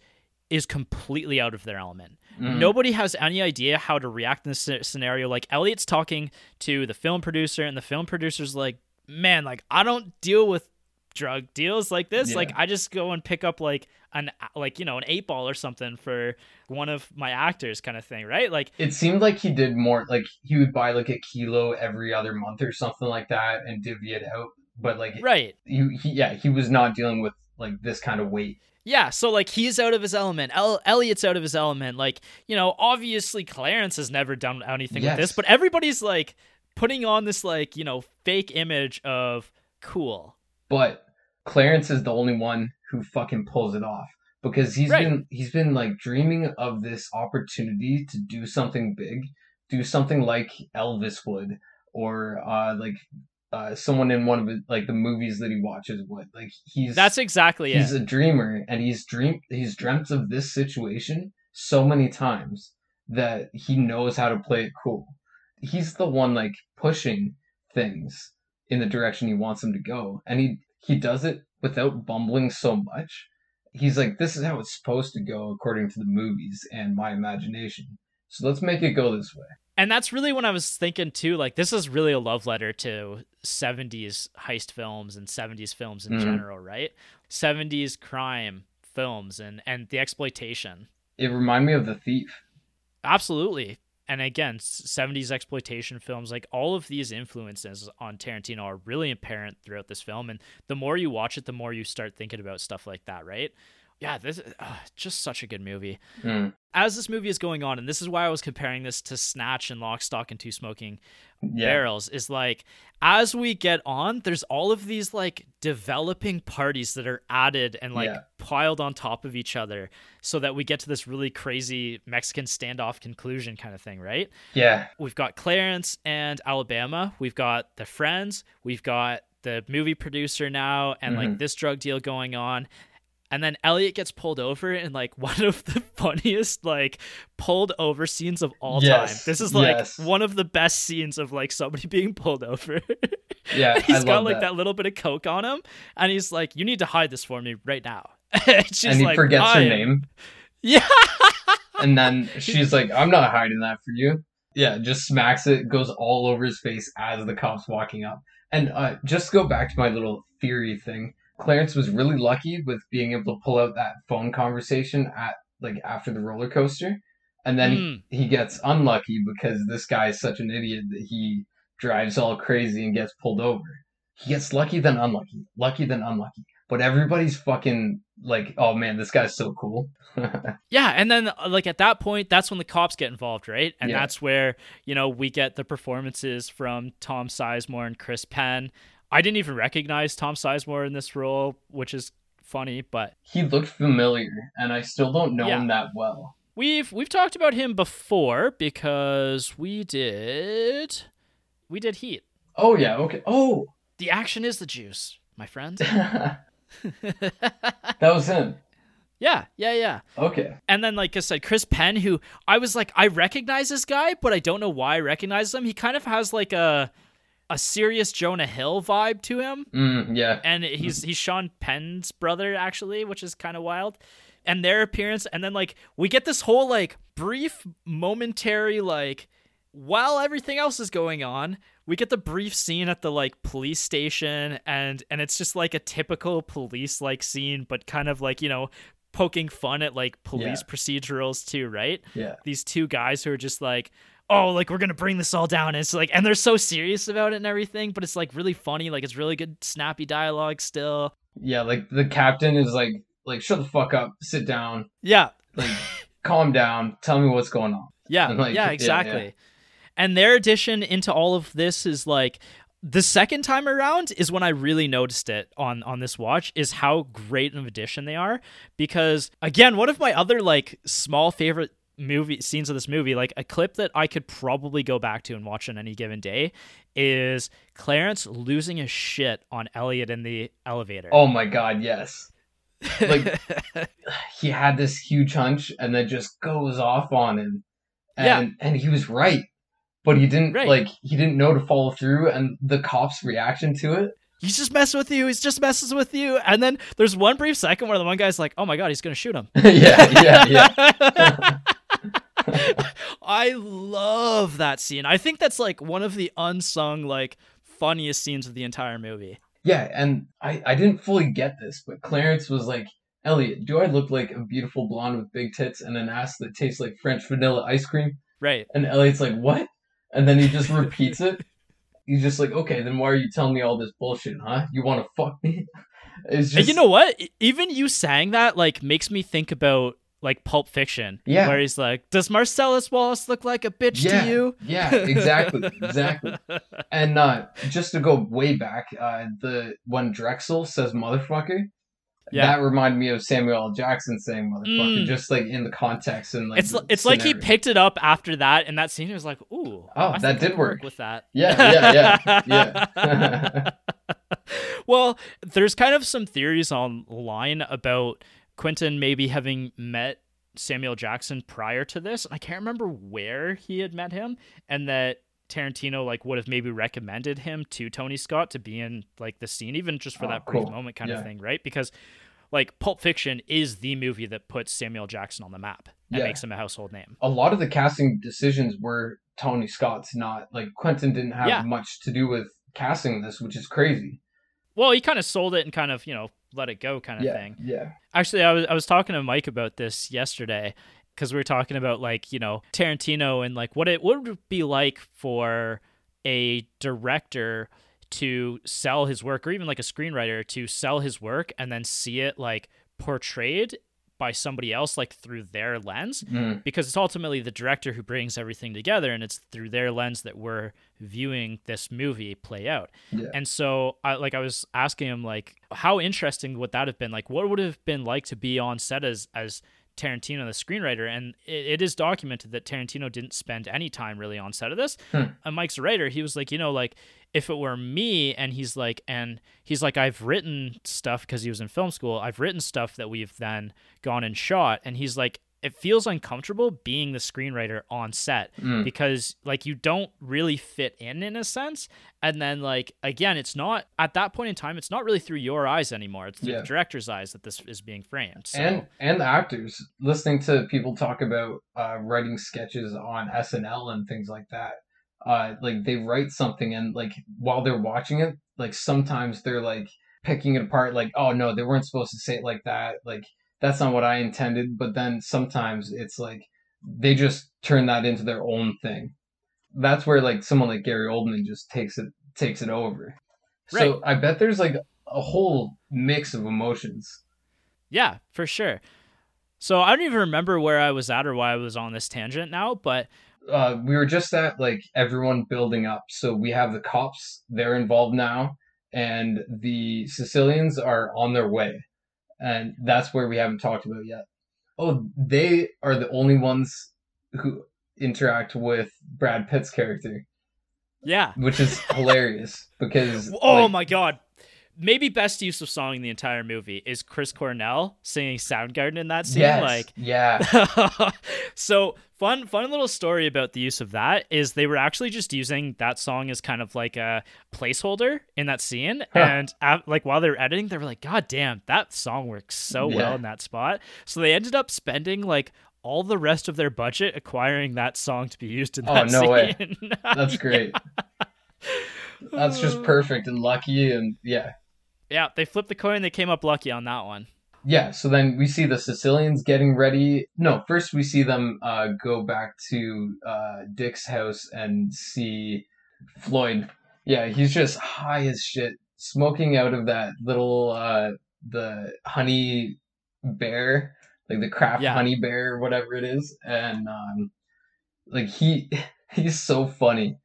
is completely out of their element. Mm. Nobody has any idea how to react in this scenario. Like Elliot's talking to the film producer, and the film producer's like, "Man, like I don't deal with drug deals like this. Yeah. Like I just go and pick up like an like you know an eight ball or something for one of my actors kind of thing right like it seemed like he did more like he would buy like a kilo every other month or something like that and divvy it out but like right he, he yeah he was not dealing with like this kind of weight yeah, so like he's out of his element. El- Elliot's out of his element. Like, you know, obviously Clarence has never done anything yes. with this, but everybody's like putting on this like, you know, fake image of cool. But Clarence is the only one who fucking pulls it off because he's right. been he's been like dreaming of this opportunity to do something big, do something like Elvis would or uh like uh, someone in one of his, like the movies that he watches would. Like he's That's exactly he's it. a dreamer, and he's dream he's dreamt of this situation so many times that he knows how to play it cool. He's the one like pushing things in the direction he wants them to go, and he he does it without bumbling so much. He's like, this is how it's supposed to go according to the movies and my imagination. So let's make it go this way. And that's really when I was thinking too, like this is really a love letter to 70s heist films and 70s films in Mhm. general, right? 70s crime films and and the exploitation. It reminded me of The Thief. Absolutely. And again, 70s exploitation films, like all of these influences on Tarantino are really apparent throughout this film. And the more you watch it, the more you start thinking about stuff like that, right? Yeah, this is uh, just such a good movie. Mm. As this movie is going on, and this is why I was comparing this to Snatch and Lock, Stock, and Two Smoking Yeah. Barrels, is like as we get on, there's all of these like developing parties that are added and like Yeah. piled on top of each other so that we get to this really crazy Mexican standoff conclusion kind of thing, right? Yeah. We've got Clarence and Alabama. We've got the friends. We've got the movie producer now, and like Mhm. this drug deal going on. And then Elliot gets pulled over in like one of the funniest like pulled over scenes of all Yes, time. This is like yes. one of the best scenes of like somebody being pulled over. Yeah. he's I got like that. that. little bit of coke on him, and he's like, "You need to hide this for me right now." and and he like, forgets her name. Yeah. And then she's like, I'm not hiding that for you. Yeah, just smacks it, goes all over his face as the cop's walking up. And uh, just go back to my little theory thing. Clarence was really lucky with being able to pull out that phone conversation at like after the roller coaster. And then Mm. he, he gets unlucky because this guy is such an idiot that he drives all crazy and gets pulled over. He gets lucky then unlucky, lucky then unlucky. But everybody's fucking like, oh man, this guy's so cool. Yeah, and then uh, like at that point, that's when the cops get involved, right? And Yeah. that's where you know we get the performances from Tom Sizemore and Chris Penn. I didn't even recognize Tom Sizemore in this role, which is funny, but he looked familiar, and I still don't know Yeah. him that well. we've we've talked about him before because we did we did Heat. Oh yeah, okay. Oh, The action is the juice, my friend. that was him. yeah, yeah, yeah. Okay. And then, like I said, Chris Penn, who I was like, I recognize this guy, but I don't know why I recognize him. He kind of has like a a serious Jonah Hill vibe to him, Mm, yeah. and he's he's Sean Penn's brother actually, which is kind of wild. And their appearance, and then like we get this whole like brief, momentary like while everything else is going on, we get the brief scene at the like police station, and and it's just like a typical police like scene, but kind of like you know poking fun at like police procedurals too, right? Yeah. These two guys who are just like, oh, like we're gonna bring this all down. And it's like, and they're so serious about it and everything, but it's like really funny. Like it's really good, snappy dialogue still. Yeah, like the captain is like like shut the fuck up, sit down, Yeah, like calm down, tell me what's going on. yeah, Like, yeah, yeah, exactly. yeah. And their addition into all of this is like the second time around is when I really noticed it on on this watch is how great of addition they are because again one of my other like small favorite movie scenes of this movie like a clip that I could probably go back to and watch on any given day is Clarence losing his shit on Elliot in the elevator. Oh my god, yes. Like he had this huge hunch and then just goes off on him. And and he was right. But he didn't Right. like he didn't know to follow through and the cops' reaction to it. he's just messing with you. He's just messes with you. And then there's one brief second where the one guy's like, "Oh my god, he's gonna shoot him." yeah, yeah, yeah. I love that scene. I think that's like one of the unsung, like funniest scenes of the entire movie. Yeah, and I, I didn't fully get this, but Clarence was like, Elliot, do I look like a beautiful blonde with big tits and an ass that tastes like French vanilla ice cream? Right. And Elliot's like, what? And then he just repeats it. He's just like, okay, then why are you telling me all this bullshit, huh? You want to fuck me? It's And just, you know what? Even you saying that like makes me think about like Pulp Fiction. Yeah. Where he's like, Does Marcellus Wallace look like a bitch yeah, to you? yeah, exactly, exactly. And uh, just to go way back, uh, the when Drexel says motherfucker, Yeah. That reminded me of Samuel L. Jackson saying "motherfucker," Mm. just like in the context and like it's it's like he picked it up after that, and that scene was like, ooh, Oh, I that did could work. with that. Yeah, yeah, yeah, yeah. well, there's kind of some theories online about Quentin maybe having met Samuel Jackson prior to this. And I can't remember where he had met him, and that Tarantino like would have maybe recommended him to Tony Scott to be in like the scene, even just for Oh, that brief cool. moment kind Yeah. of thing, right? Because like Pulp Fiction is the movie that puts Samuel Jackson on the map and Yeah. makes him a household name. a lot of the casting decisions were Tony Scott's, not like Quentin didn't have Yeah. much to do with casting this, which is crazy. Well, he kind of sold it and kind of you know let it go kind of yeah, thing. yeah, Actually, I was I was talking to Mike about this yesterday because we were talking about like you know Tarantino and like what it would be like for a director to sell his work or even like a screenwriter to sell his work and then see it like portrayed by somebody else like through their lens? Mm, because it's ultimately the director who brings everything together and it's through their lens that we're viewing this movie play out. Yeah. and so I like I was asking him like how interesting would that have been? Like what would it have been like to be on set as as Tarantino the screenwriter? And it, it is documented that Tarantino didn't spend any time really on set of this. Hmm. and Mike's a writer he was like you know like if it were me and he's like and he's like I've written stuff because he was in film school I've written stuff that we've then gone and shot. And he's like it feels uncomfortable being the screenwriter on set Mm, because like you don't really fit in in a sense and then like again it's not at that point in time it's not really through your eyes anymore it's through Yeah. the director's eyes that this is being framed so and and the actors listening to people talk about uh, writing sketches on SNL and things like that. Uh, like they write something and like while they're watching it, like sometimes they're like picking it apart. Like, oh no, they weren't supposed to say it like that. Like that's not what I intended. But then sometimes it's like they just turn that into their own thing. That's where like someone like Gary Oldman just takes it takes it over. Right. So I bet there's like a whole mix of emotions. yeah for sure so i don't even remember where i was at or why i was on this tangent now but uh, we were just at like everyone building up. So we have the cops; they're involved now, and the Sicilians are on their way, and that's where we haven't talked about yet. Oh, they are the only ones who interact with Brad Pitt's character, yeah. Which is hilarious because oh like, my god maybe best use of song in the entire movie is chris cornell singing soundgarden in that scene yes, like yeah, so fun fun little story about the use of that is they were actually just using that song as kind of like a placeholder in that scene Huh. and uh, like while they were editing they were like god damn that song works so well in that spot so they ended up spending like all the rest of their budget acquiring that song to be used in that Oh, no scene. way. that's great. That's just perfect and lucky, and yeah, yeah they flipped the coin they came up lucky on that one Yeah, so then we see the Sicilians getting ready. No, first we see them uh, go back to uh, Dick's house and see Floyd. Yeah, he's just high as shit, smoking out of that little uh, the honey bear, like the craft Yeah. honey bear, or whatever it is, and um, like he he's so funny.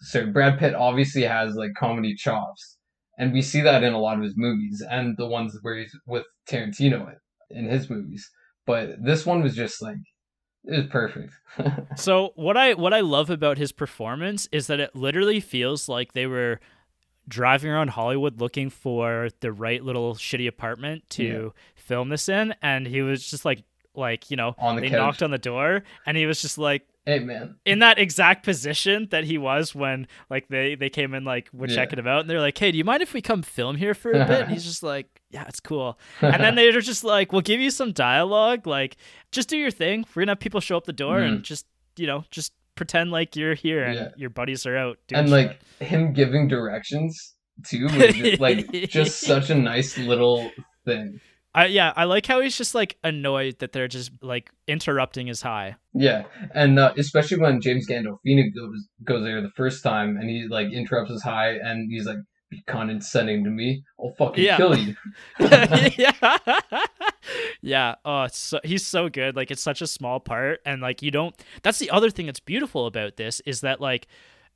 So Brad Pitt obviously has like comedy chops, and we see that in a lot of his movies and the ones where he's with Tarantino in, in his movies. But this one was just like it was perfect. So what I what I love about his performance is that it literally feels like they were driving around Hollywood looking for the right little shitty apartment to film this in and he was just like like, you know, the they couch. knocked on the door and he was just like hey man, in that exact position that he was when like they they came in like were Yeah. checking him out and they're like, "Hey, do you mind if we come film here for a bit?" And he's just like, "Yeah, it's cool." And then they're just like, "We'll give you some dialogue, like just do your thing. We're gonna have people show up the door and mm. just you know just pretend like you're here and. Yeah. your buddies are out." And shit. like him giving directions too was just, like just such a nice little thing. I, yeah, I like how he's just like annoyed that they're just like interrupting his high. Yeah, and uh, especially when James Gandolfini goes goes there the first time, and he like interrupts his high, and he's like, "Be condescending to me, I'll fucking Yeah. kill you." yeah. yeah. Oh, so, he's so good. Like it's such a small part and like you don't That's the other thing that's beautiful about this is that like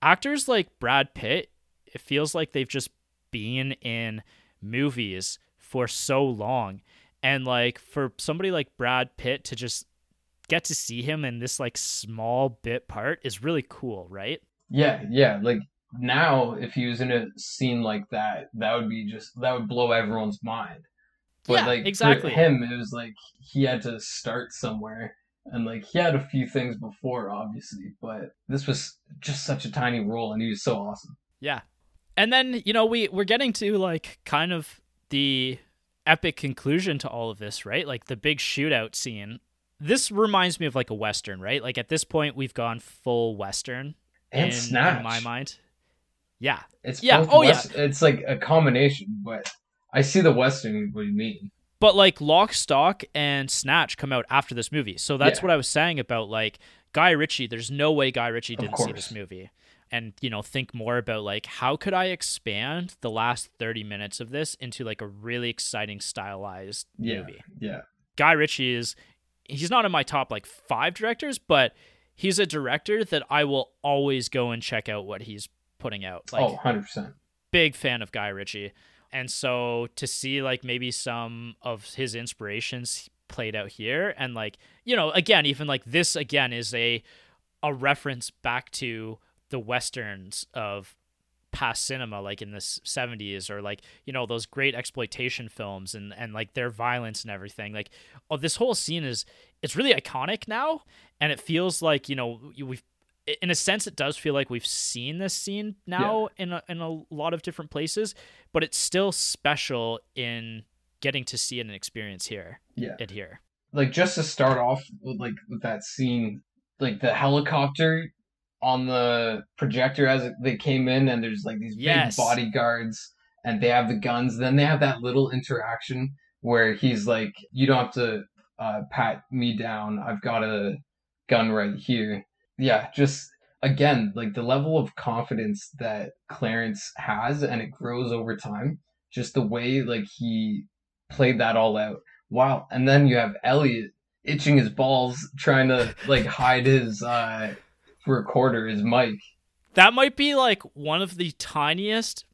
actors like Brad Pitt, it feels like they've just been in movies for so long. And like for somebody like Brad Pitt to just get to see him in this like small bit part is really cool, right? Yeah, yeah. Like now, if he was in a scene like that, that would be just that would blow everyone's mind. But Yeah, like exactly. for him, it was like he had to start somewhere, and like he had a few things before, obviously, but this was just such a tiny role, and he was so awesome. Yeah. And then, you know, we we're getting to like kind of the epic conclusion to all of this, right? Like the big shootout scene. This reminds me of like a western, right? Like at this point we've gone full western And in, Snatch, in my mind. Yeah. It's Yeah, oh, yeah. It's like a combination, but I see the Western. What you mean? But like Lock, Stock, and Snatch come out after this movie. So that's Yeah. what I was saying about like Guy Ritchie. There's no way Guy Ritchie didn't see this movie. And, you know, think more about like how could I expand the last 30 minutes of this into like a really exciting stylized Yeah, movie. yeah, Guy Ritchie is he's not in my top like five directors, but he's a director that I will always go and check out what he's putting out. Like oh, 100 percent. big fan of Guy Ritchie. And so to see like maybe some of his inspirations played out here and like, you know, again, even like this again is a a reference back to the westerns of past cinema like in the 70s or like you know those great exploitation films and and like their violence and everything like oh this whole scene is it's really iconic now and it feels like you know we've in a sense it does feel like we've seen this scene now in a, in a lot of different places but it's still special in getting to see it and experience here Yeah. it here like just to start off with like with that scene like the helicopter on the projector as they came in and there's like these Yes. big bodyguards and they have the guns. Then they have that little interaction where he's like you don't have to uh, pat me down. I've got a gun right here. Yeah just again like the level of confidence that clarence has and it grows over time. Just the way like he played that all out. Wow. And then you have Elliot itching his balls, trying to like hide his uh recorder, his mic. that might be like one of the tiniest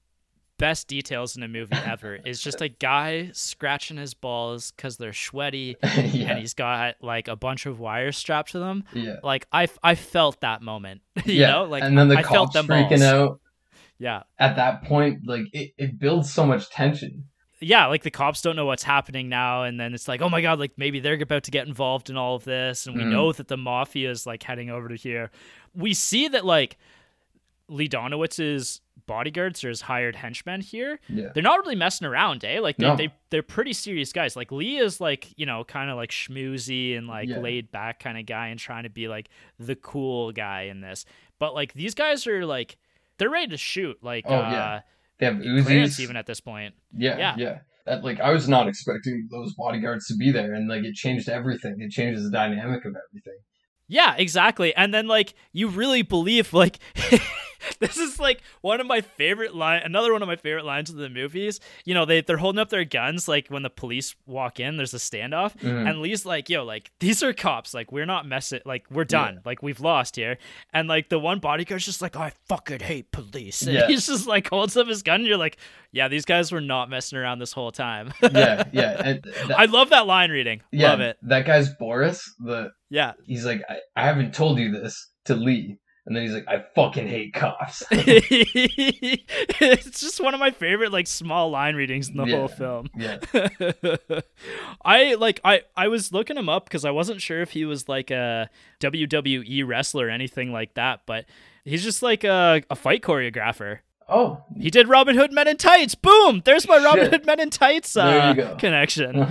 best details in a movie ever is just a guy scratching his balls because they're sweaty yeah. and he's got like a bunch of wires strapped to them yeah. like i, I felt that moment you yeah. know like and then the I felt cops them freaking balls. out. yeah At that point, like it, it builds so much tension. yeah like the cops don't know what's happening now and then it's like oh my god like maybe they're about to get involved in all of this and we Mhm. know that the mafia is like heading over to here we see that like lee donowitz's bodyguards or his hired henchmen here Yeah. they're not really messing around, eh? Like they, No. they they're pretty serious guys. Like Lee is like you know kind of like schmoozy and like Yeah. laid back kind of guy and trying to be like the cool guy in this. But like these guys are like they're ready to shoot. Like Oh, uh, yeah. They have Uzis. even at this point. yeah, yeah. yeah. That, like I was not expecting those bodyguards to be there, and like it changed everything. It changes the dynamic of everything. Yeah, exactly. And then like you really believe like this is like one of my favorite line another one of my favorite lines of the movies. You know, they they're holding up their guns like when the police walk in, there's a standoff. Mhm. And Lee's like, yo, like these are cops. Like we're not messing like we're done. Like we've lost here. And like the one bodyguard's just like, I fucking hate police. And Yeah. he's just like holds up his gun and you're like, Yeah, these guys were not messing around this whole time. yeah, yeah. That, I love that line reading. yeah, Love it. That guy's Boris. The Yeah. he's like, I, I haven't told you this to Lee. And then he's like, I fucking hate cops. it's just one of my favorite like small line readings in the Yeah. whole film. yeah. I like I I was looking him up because I wasn't sure if he was like a WWE wrestler or anything like that, but he's just like a, a fight choreographer. Oh, He did Robin Hood Men in Tights. Boom! There's my Robin Hood Men in Tights uh, There you go. connection.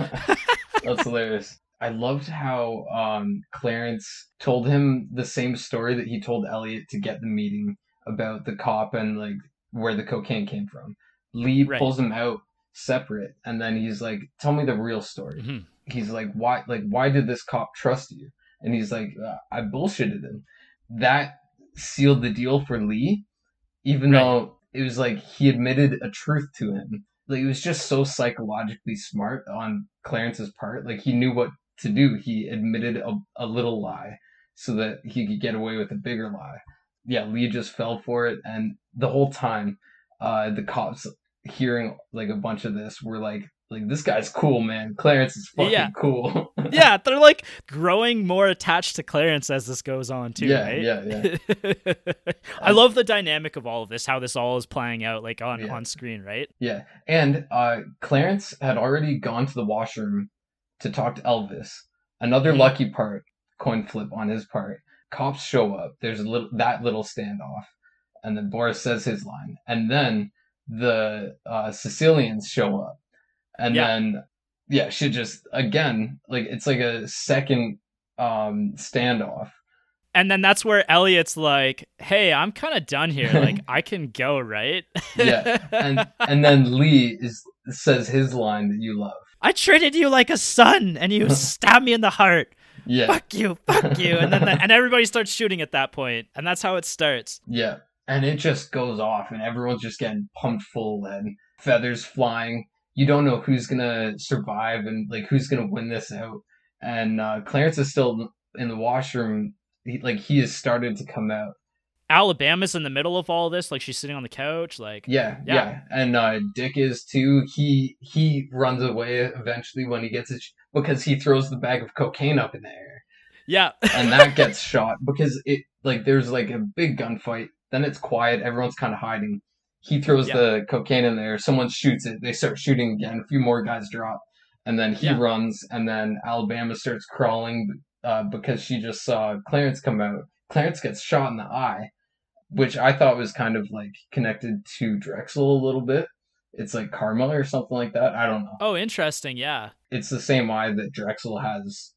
that's hilarious. I loved how um, Clarence told him the same story that he told Elliot to get the meeting about the cop and like where the cocaine came from. Lee Right. pulls him out separate, and then he's like, "Tell me the real story." Mhm. He's like, "Why? Like, why did this cop trust you?" And he's like, uh, "I bullshitted him." That sealed the deal for Lee, even Right. though it was like he admitted a truth to him. Like it was just so psychologically smart on Clarence's part. Like he knew what to do. He admitted a, a little lie so that he could get away with a bigger lie. Yeah, Lee just fell for it, and the whole time, uh, the cops hearing like a bunch of this were like like this guy's cool, man. Clarence is fucking Yeah. cool. yeah, they're like growing more attached to Clarence as this goes on too, Yeah, right? yeah, yeah. I love the dynamic of all of this, how this all is playing out like on Yeah. on screen, right? yeah, and uh, Clarence had already gone to the washroom to talk to Elvis. Another Mhm. lucky part, coin flip on his part. Cops show up. There's a little that little standoff, and then Boris says his line, and then the uh, Sicilians show up, and Yeah. then yeah, she just again like it's like a second um standoff. And then that's where Elliot's like, "Hey, I'm kind of done here. Like, I can go, right?" Yeah, and and then Lee is says his line that you love. I treated you like a son, and you stabbed me in the heart. Yeah, Fuck you, fuck you, and then the, and everybody starts shooting at that point, and that's how it starts. yeah, and it just goes off, and everyone's just getting pumped full and feathers flying. You don't know who's gonna survive and like who's gonna win this out. And uh, Clarence is still in the washroom. He, like he has started to come out. Alabama's in the middle of all this, like she's sitting on the couch, like Yeah, Yeah. yeah, and uh, Dick is too. He he runs away eventually when he gets it because he throws the bag of cocaine up in the air. yeah, and that gets shot because it like there's like a big gunfight. Then it's quiet. Everyone's kind of hiding. He throws Yeah. the cocaine in there. Someone shoots it. They start shooting again. A few more guys drop, and then he Yeah. runs. And then Alabama starts crawling uh, because she just saw Clarence come out. Clarence gets shot in the eye, which I thought was kind of like connected to Drexel a little bit. It's like karma or something like that. I don't know Oh, interesting. Yeah. it's the same eye that Drexel has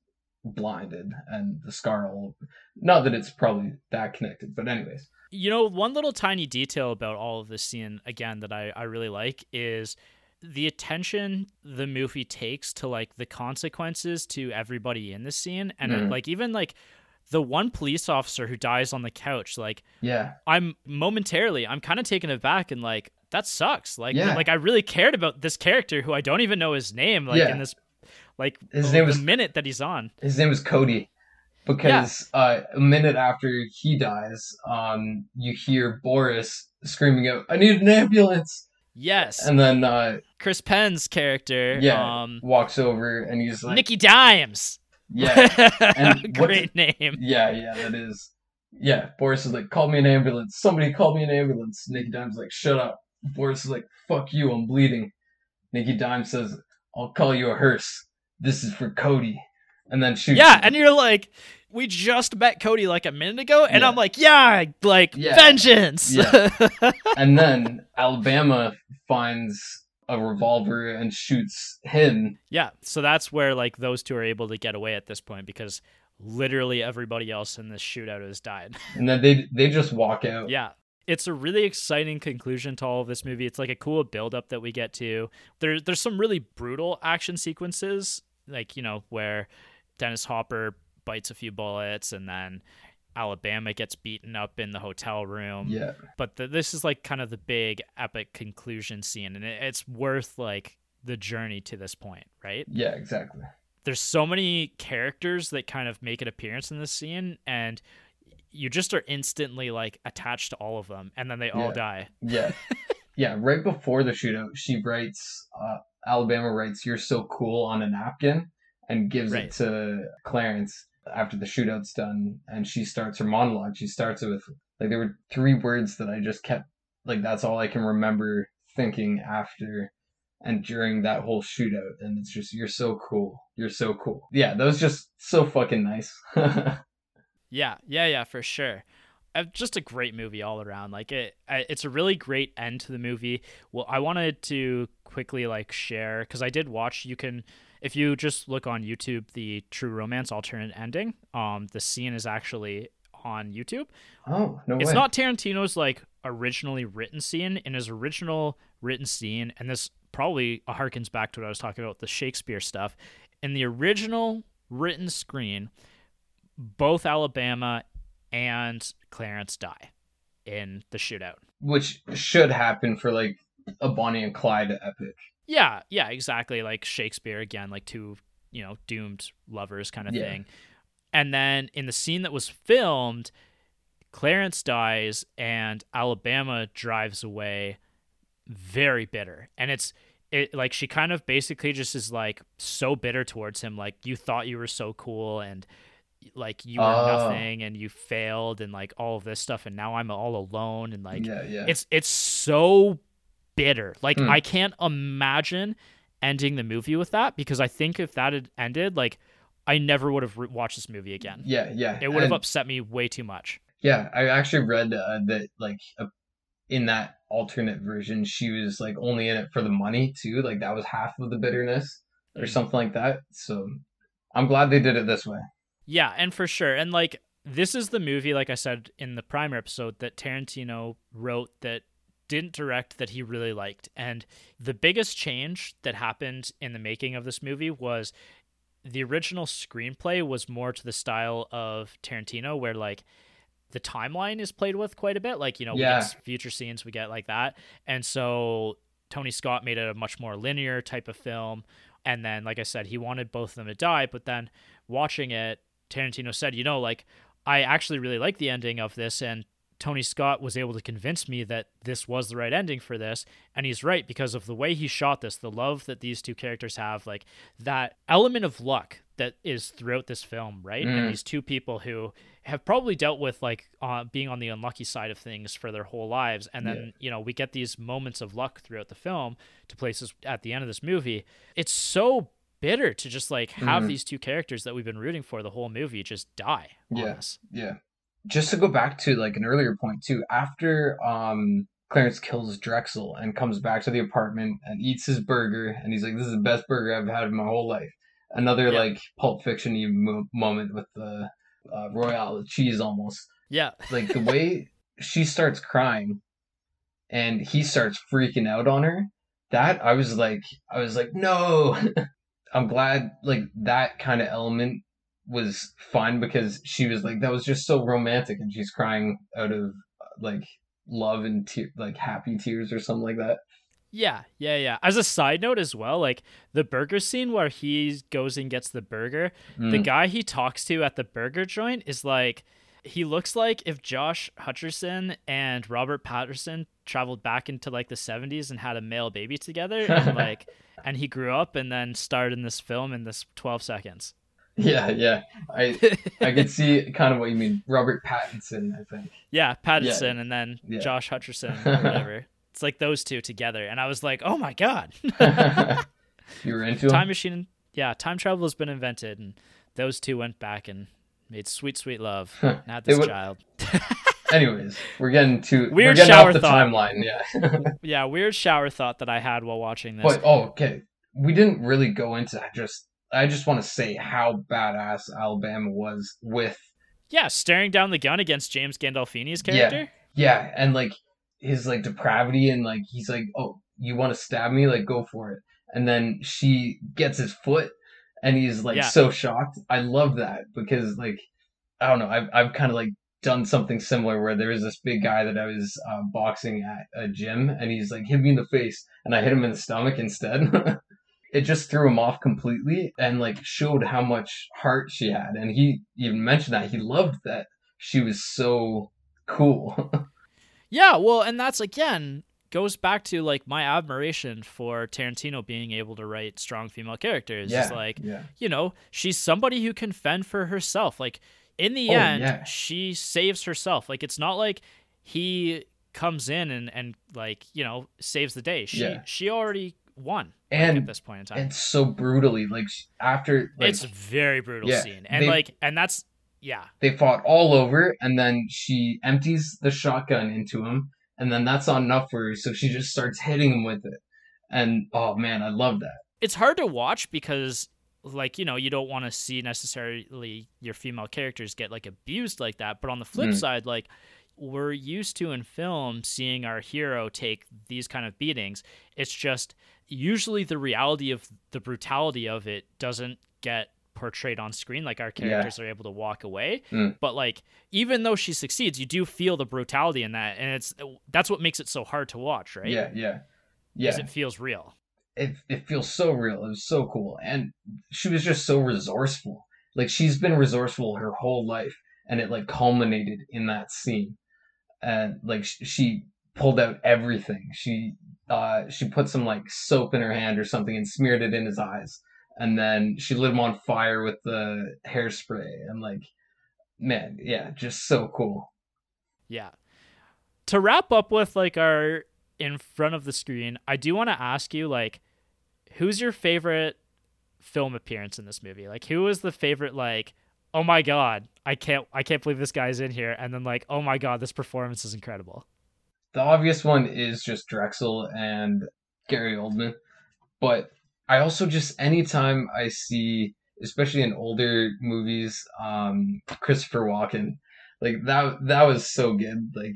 blinded and the scar all not that it's probably that connected, but anyways. You know, one little tiny detail about all of this scene, again, that I, I really like is the attention the movie takes to like the consequences to everybody in the scene. And Mhm. like, even like the one police officer who dies on the couch, like, Yeah. I'm momentarily, I'm kind of taken aback and like, that sucks. Like, Yeah. like I really cared about this character who I don't even know his name, like Yeah. in this, like, His the name was- minute that he's on. His name is Cody. Because uh, a minute after he dies, um, you hear Boris screaming out, "I need an ambulance!" Yes. And then uh, Chris Penn's character, yeah, um, walks over and he's like, Nicky Dimes. "Yeah, And what Great name. yeah, yeah, that is." Yeah, Boris is like, "Call me an ambulance! Somebody call me an ambulance!" Nicky Dimes like, "Shut up!" Boris is like, "Fuck you! I'm bleeding." Nicky Dimes says, "I'll call you a hearse. This is for Cody," and then shoots. Yeah, him. and you're like, we just met Cody like a minute ago, and Yeah. I'm like, yeah, like Yeah. vengeance. Yeah. and then Alabama finds a mm-hmm. revolver and shoots him. Yeah, so that's where like those two are able to get away at this point because literally everybody else in this shootout has died. And then they they just walk out. yeah. It's a really exciting conclusion to all of this movie. It's like a cool build up that we get to. There there's some really brutal action sequences, like, you know, where Dennis Hopper bites a few bullets and then Alabama gets beaten up in the hotel room. Yeah. but the, this is like kind of the big epic conclusion scene and it, it's worth like the journey to this point right Yeah, exactly. there's so many characters that kind of make an appearance in this scene and you just are instantly like attached to all of them and then they all die Yeah. yeah, right before the shootout, she writes uh Alabama writes you're so cool on a napkin and gives Right. it to Clarence after the shootout's done and she starts her monologue. She starts it with like there were three words that I just kept like that's all I can remember thinking after and during that whole shootout and it's just you're so cool. You're so cool. Yeah, that was just so fucking nice. yeah yeah yeah for sure Uh, just a great movie all around like it it's a really great end to the movie well i wanted to quickly like share because i did watch you can if you just look on youtube the true romance alternate ending um the scene is actually on youtube oh, no it's way. not tarantino's like originally written scene in his original written scene and this probably harkens back to what i was talking about the shakespeare stuff in the original written screen both alabama and clarence die in the shootout which should happen for like a Bonnie and Clyde epic. Yeah yeah exactly like shakespeare again like two you know doomed lovers kind of Yeah. thing and then in the scene that was filmed clarence dies and alabama drives away very bitter and it's it like she kind of basically just is like so bitter towards him like you thought you were so cool and like you were Oh. nothing and you failed and like all of this stuff and now I'm all alone and like yeah, yeah. it's it's so bitter. Like Hmm. I can't imagine ending the movie with that because I think if that had ended, like I never would have re- watched this movie again. yeah, yeah. It would have And- upset me way too much. Yeah, I actually read uh, that like uh, in that alternate version, she was like only in it for the money too. Like that was half of the bitterness or Mm. something like that. So I'm glad they did it this way. Yeah, and for sure. And like this is the movie, like I said in the primer episode, that Tarantino wrote that didn't direct that he really liked. And the biggest change that happened in the making of this movie was the original screenplay was more to the style of Tarantino, where like the timeline is played with quite a bit. Like, you know, Yeah. we get future scenes, we get like that. And so Tony Scott made it a much more linear type of film. And then, like I said, he wanted both of them to die. But then watching it, Tarantino said, you know, like, I actually really like the ending of this. And Tony Scott was able to convince me that this was the right ending for this. And he's right because of the way he shot this, the love that these two characters have, like that element of luck that is throughout this film, right? Mm. And these two people who have probably dealt with like uh, being on the unlucky side of things for their whole lives. And then, Yeah. you know, we get these moments of luck throughout the film to places at the end of this movie. It's so bitter to just like have Mhm. these two characters that we've been rooting for the whole movie just die Yes. Yeah. Yeah. Just to go back to like an earlier point too, after um Clarence kills Drexel and comes back to the apartment and eats his burger and he's like, "This is the best burger I've had in my whole life." Another Yeah. like Pulp Fiction mo- moment with the uh, Royale cheese almost. Yeah. Like the way she starts crying and he starts freaking out on her. That I was like, I was like, no. I'm glad like that kind of element was fun because she was like that was just so romantic and she's crying out of like love and te- like happy tears or something like that. Yeah, yeah, yeah. As a side note as well, like the burger scene where he goes and gets the burger, the Mm. guy he talks to at the burger joint is like he looks like if Josh Hutcherson and Robert Patterson traveled back into like the 70s and had a male baby together and like and he grew up and then starred in this film in this 12 seconds. Yeah, yeah. I I could see kind of what you mean. Robert Pattinson, I think. Yeah, Patterson and then Yeah. Josh Hutcherson or whatever. it's like those two together and I was like, "Oh my god." you were into time him? machine yeah time travel has been invented and those two went back and made sweet sweet love Huh. and this would- child Anyways, we're getting to we're Weird getting shower off the thought. timeline. Yeah. yeah weird shower thought that i had while watching this But oh, okay. We didn't really go into just. I just want to say how badass Alabama was with yeah staring down the gun against james gandolfini's Yeah. character yeah, and like his like depravity and like he's like, oh, you want to stab me? Like go for it. And then she gets his foot, and he's like Yeah. so shocked. I love that because like I don't know. I've I've kind of like done something similar where there was this big guy that I was uh, boxing at a gym, and he's like hit me in the face, and I hit him in the stomach instead. it just threw him off completely, and like showed how much heart she had. And he even mentioned that he loved that she was so cool. yeah well and that's again goes back to like my admiration for tarantino being able to write strong female characters yeah, It's like yeah, you know, she's somebody who can fend for herself. Like in the Oh, end, yeah. she saves herself. Like it's not like he comes in and and like you know saves the day. She Yeah. she already won like, at this point in time. and so brutally like after like it's a very brutal yeah, scene, and they- like and that's yeah they fought all over, and then she empties the shotgun into him, and then that's not enough for her, so she just starts hitting him with it. And oh man, I love that. it's hard to watch because like you know you don't want to see necessarily your female characters get like abused like that but on the flip Mm. side like we're used to in film seeing our hero take these kind of beatings it's just usually the reality of the brutality of it doesn't get portrayed on screen like our characters are able to walk away Mm. but like even though she succeeds you do feel the brutality in that and it's that's what makes it so hard to watch right Yeah, yeah, yeah. because it feels real it it feels so real. It was so cool, and she was just so resourceful. Like she's been resourceful her whole life, and it like culminated in that scene. And like sh- she pulled out everything. She uh, she put some like soap in her hand or something and smeared it in his eyes, and then she lit him on fire with the hairspray and like, man, yeah, just so cool. Yeah. To wrap up with like our in front of the screen, I do want to ask you like, who's your favorite film appearance in this movie? Like, who was the favorite like? Oh my god, I can't I can't believe this guy's in here, and then like, oh my god, this performance is incredible the obvious one is just Drexel and Gary Oldman. But I also just anytime I see, especially in older movies, um, Christopher Walken, like that that was so good. Like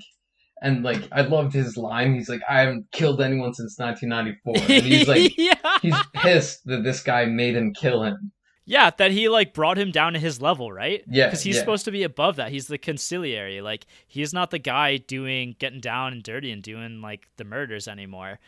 and like I loved his line. He's like, I haven't killed anyone since 1994. And he's like, yeah. he's pissed that this guy made him kill him. Yeah, that he like brought him down to his level, right? Yeah, because he's yeah. supposed to be above that. He's the consigliere. Like he's not the guy doing getting down and dirty and doing like the murders anymore.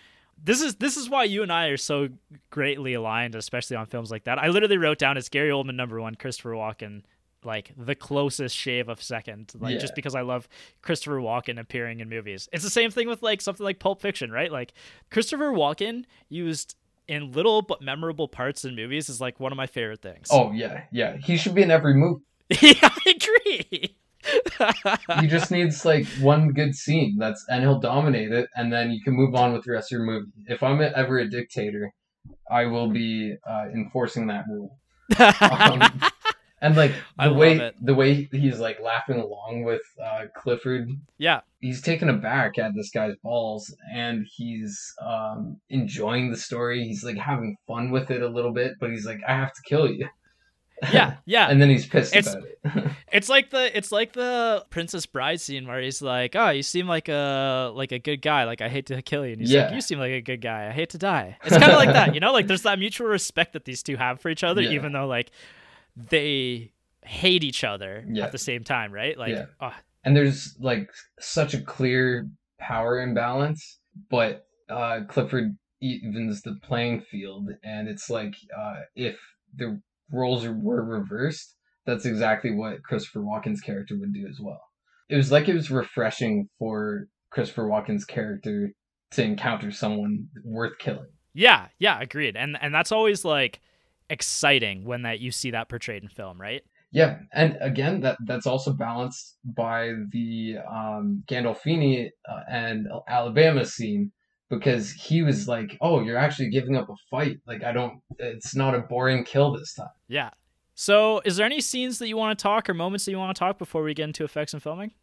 This is this is why you and I are so greatly aligned, especially on films like that. I literally wrote down it's Gary Oldman number one, Christopher Walken like the closest shave of second like yeah. just because i love christopher walken appearing in movies it's the same thing with like something like pulp fiction right like christopher walken used in little but memorable parts in movies is like one of my favorite things. Oh yeah, yeah. He should be in every movie. yeah, I agree. he just needs like one good scene that's and he'll dominate it and then you can move on with the rest of your movie. If I'm ever a dictator, I will be uh, enforcing that rule. Um, and like the way the way he's like laughing along with uh, Clifford. Yeah, he's taken aback at this guy's balls, and he's um, enjoying the story. He's like having fun with it a little bit, but he's like, "I have to kill you." Yeah, yeah. and then he's pissed it's, about it. it's like the it's like the Princess Bride scene where he's like, "Oh, you seem like a like a good guy. Like I hate to kill you." And he's yeah. like, "You seem like a good guy. I hate to die." It's kind of like that, you know. Like there's that mutual respect that these two have for each other, yeah. even though like they hate each other yeah. at the same time, right? Like, yeah. oh. and there's like such a clear power imbalance, but uh, Clifford evens the playing field, and it's like uh, if the roles were reversed, that's exactly what Christopher Walken's character would do as well. It was like it was refreshing for Christopher Walken's character to encounter someone worth killing. Yeah, yeah, agreed. And and that's always like exciting when that you see that portrayed in film, right? Yeah, and again, that that's also balanced by the um, Gandolfini uh, and Alabama scene because he was like, "Oh, you're actually giving up a fight. Like, I don't. It's not a boring kill this time." Yeah. So, is there any scenes that you want to talk or moments that you want to talk before we get into effects and filming?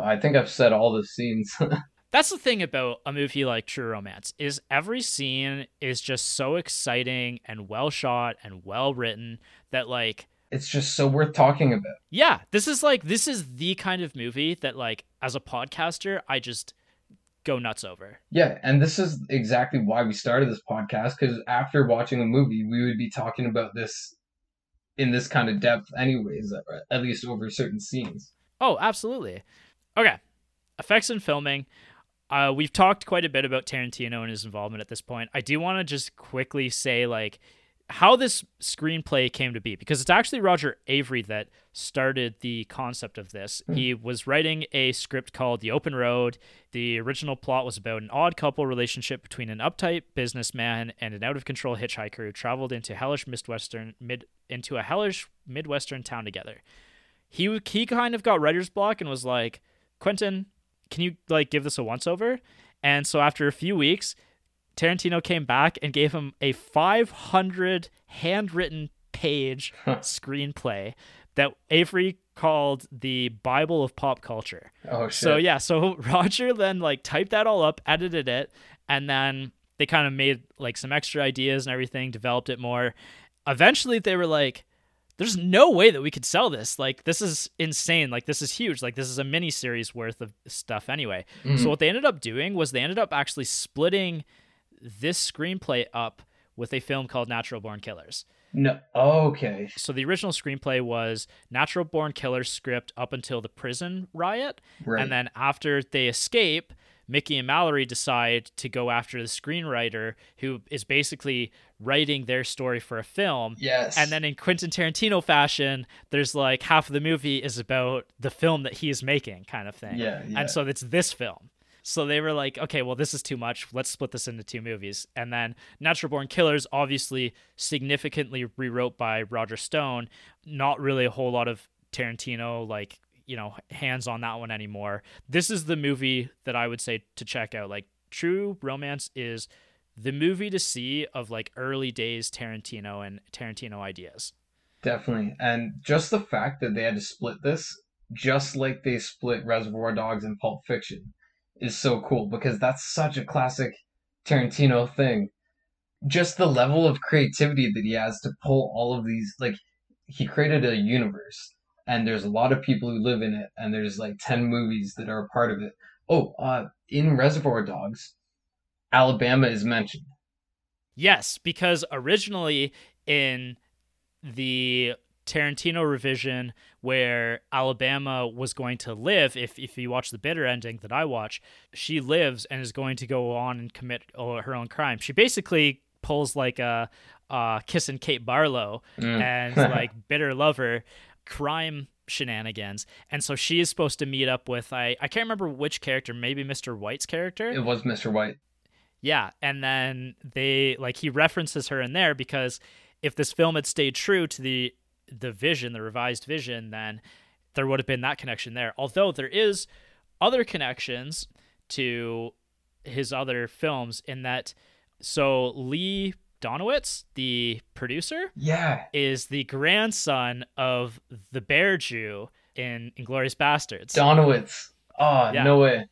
I think I've said all the scenes. That's the thing about a movie like True Romance is every scene is just so exciting and well shot and well written that like it's just so worth talking about. Yeah, this is like this is the kind of movie that like as a podcaster I just go nuts over. Yeah, and this is exactly why we started this podcast cuz after watching a movie we would be talking about this in this kind of depth anyways at least over certain scenes. Oh, absolutely. Okay. Effects and filming. Uh, we've talked quite a bit about Tarantino and his involvement at this point. I do want to just quickly say, like, how this screenplay came to be because it's actually Roger Avary that started the concept of this. Mm. He was writing a script called The Open Road. The original plot was about an odd couple relationship between an uptight businessman and an out of control hitchhiker who traveled into hellish midwestern mid into a hellish midwestern town together. He he kind of got writer's block and was like, "Quentin, can you like give this a once over?" And so after a few weeks, Tarantino came back and gave him a 500 handwritten page screenplay that Avary called the Bible of pop culture. Oh shit. So yeah, so Roger then like typed that all up, edited it, and then they kind of made like some extra ideas and everything, developed it more. Eventually they were like there's no way that we could sell this. Like this is insane. Like this is huge. Like this is a mini series worth of stuff anyway. Mm-hmm. So what they ended up doing was they ended up actually splitting this screenplay up with a film called Natural Born Killers. No. Okay. So the original screenplay was Natural Born Killers script up until the prison riot, right. and then after they escape, Mickey and Mallory decide to go after the screenwriter who is basically writing their story for a film. Yes. And then in Quentin Tarantino fashion, there's like half of the movie is about the film that he is making, kind of thing. Yeah. yeah. And so it's this film. So they were like, okay, well, this is too much. Let's split this into two movies. And then Natural Born Killers, obviously significantly rewrote by Roger Stone. Not really a whole lot of Tarantino, like, you know, hands on that one anymore. This is the movie that I would say to check out. Like, True Romance is the movie to see of like early days Tarantino and Tarantino ideas. Definitely. And just the fact that they had to split this, just like they split Reservoir Dogs and Pulp Fiction, is so cool because that's such a classic Tarantino thing. Just the level of creativity that he has to pull all of these, like, he created a universe and there's a lot of people who live in it and there's like 10 movies that are a part of it. Oh, uh, in Reservoir Dogs, Alabama is mentioned. Yes, because originally in the Tarantino revision where Alabama was going to live, if, if you watch the bitter ending that I watch, she lives and is going to go on and commit uh, her own crime. She basically pulls like a, a kissing Kate Barlow mm. and like bitter lover crime shenanigans. And so she is supposed to meet up with I I can't remember which character, maybe Mr. White's character. It was Mr. White. Yeah, and then they like he references her in there because if this film had stayed true to the the vision, the revised vision, then there would have been that connection there. Although there is other connections to his other films in that so Lee Donowitz, the producer, yeah, is the grandson of the Bear Jew in Inglourious Basterds. Donowitz. Oh, yeah. no way.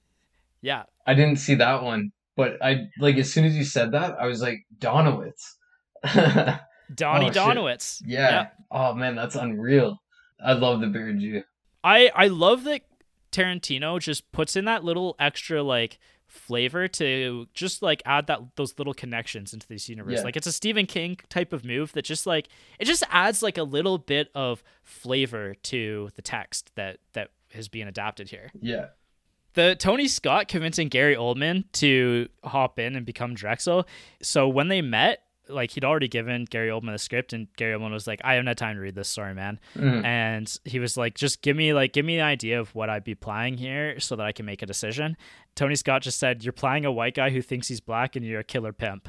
Yeah. I didn't see that one, but I like as soon as you said that, I was like Donowitz. Donnie oh, Donowitz. Yeah. yeah. Oh man, that's unreal. I love the Bear Jew. I I love that Tarantino just puts in that little extra like flavor to just like add that those little connections into this universe. Yeah. Like it's a Stephen King type of move that just like it just adds like a little bit of flavor to the text that that is being adapted here. Yeah. The Tony Scott convincing Gary Oldman to hop in and become Drexel. So when they met, like he'd already given Gary Oldman the script, and Gary Oldman was like, "I have no time to read this. Sorry, man." Mm. And he was like, "Just give me like give me an idea of what I'd be playing here, so that I can make a decision." Tony Scott just said, "You're playing a white guy who thinks he's black, and you're a killer pimp."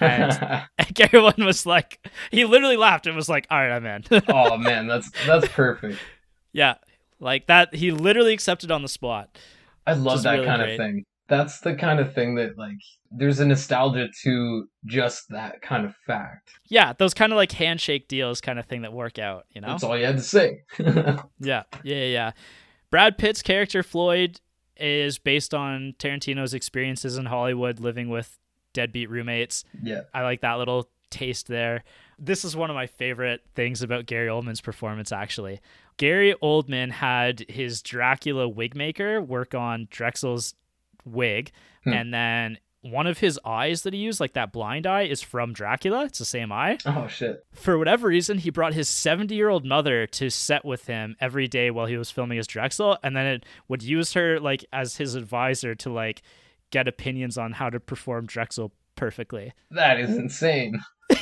And, and Gary Oldman was like, he literally laughed and was like, "All right, I'm in." oh man, that's that's perfect. Yeah, like that. He literally accepted on the spot. I love that really kind great. of thing that's the kind of thing that like there's a nostalgia to just that kind of fact. Yeah, those kind of like handshake deals kind of thing that work out, you know? That's all you had to say. yeah, yeah, yeah. Brad Pitt's character Floyd is based on Tarantino's experiences in Hollywood living with deadbeat roommates. Yeah. I like that little taste there. This is one of my favorite things about Gary Oldman's performance actually. Gary Oldman had his Dracula wig maker work on Drexel's wig, hmm. and then one of his eyes that he used, like that blind eye, is from Dracula. It's the same eye. Oh shit! For whatever reason, he brought his seventy-year-old mother to set with him every day while he was filming his Drexel, and then it would use her like as his advisor to like get opinions on how to perform Drexel perfectly. That is insane.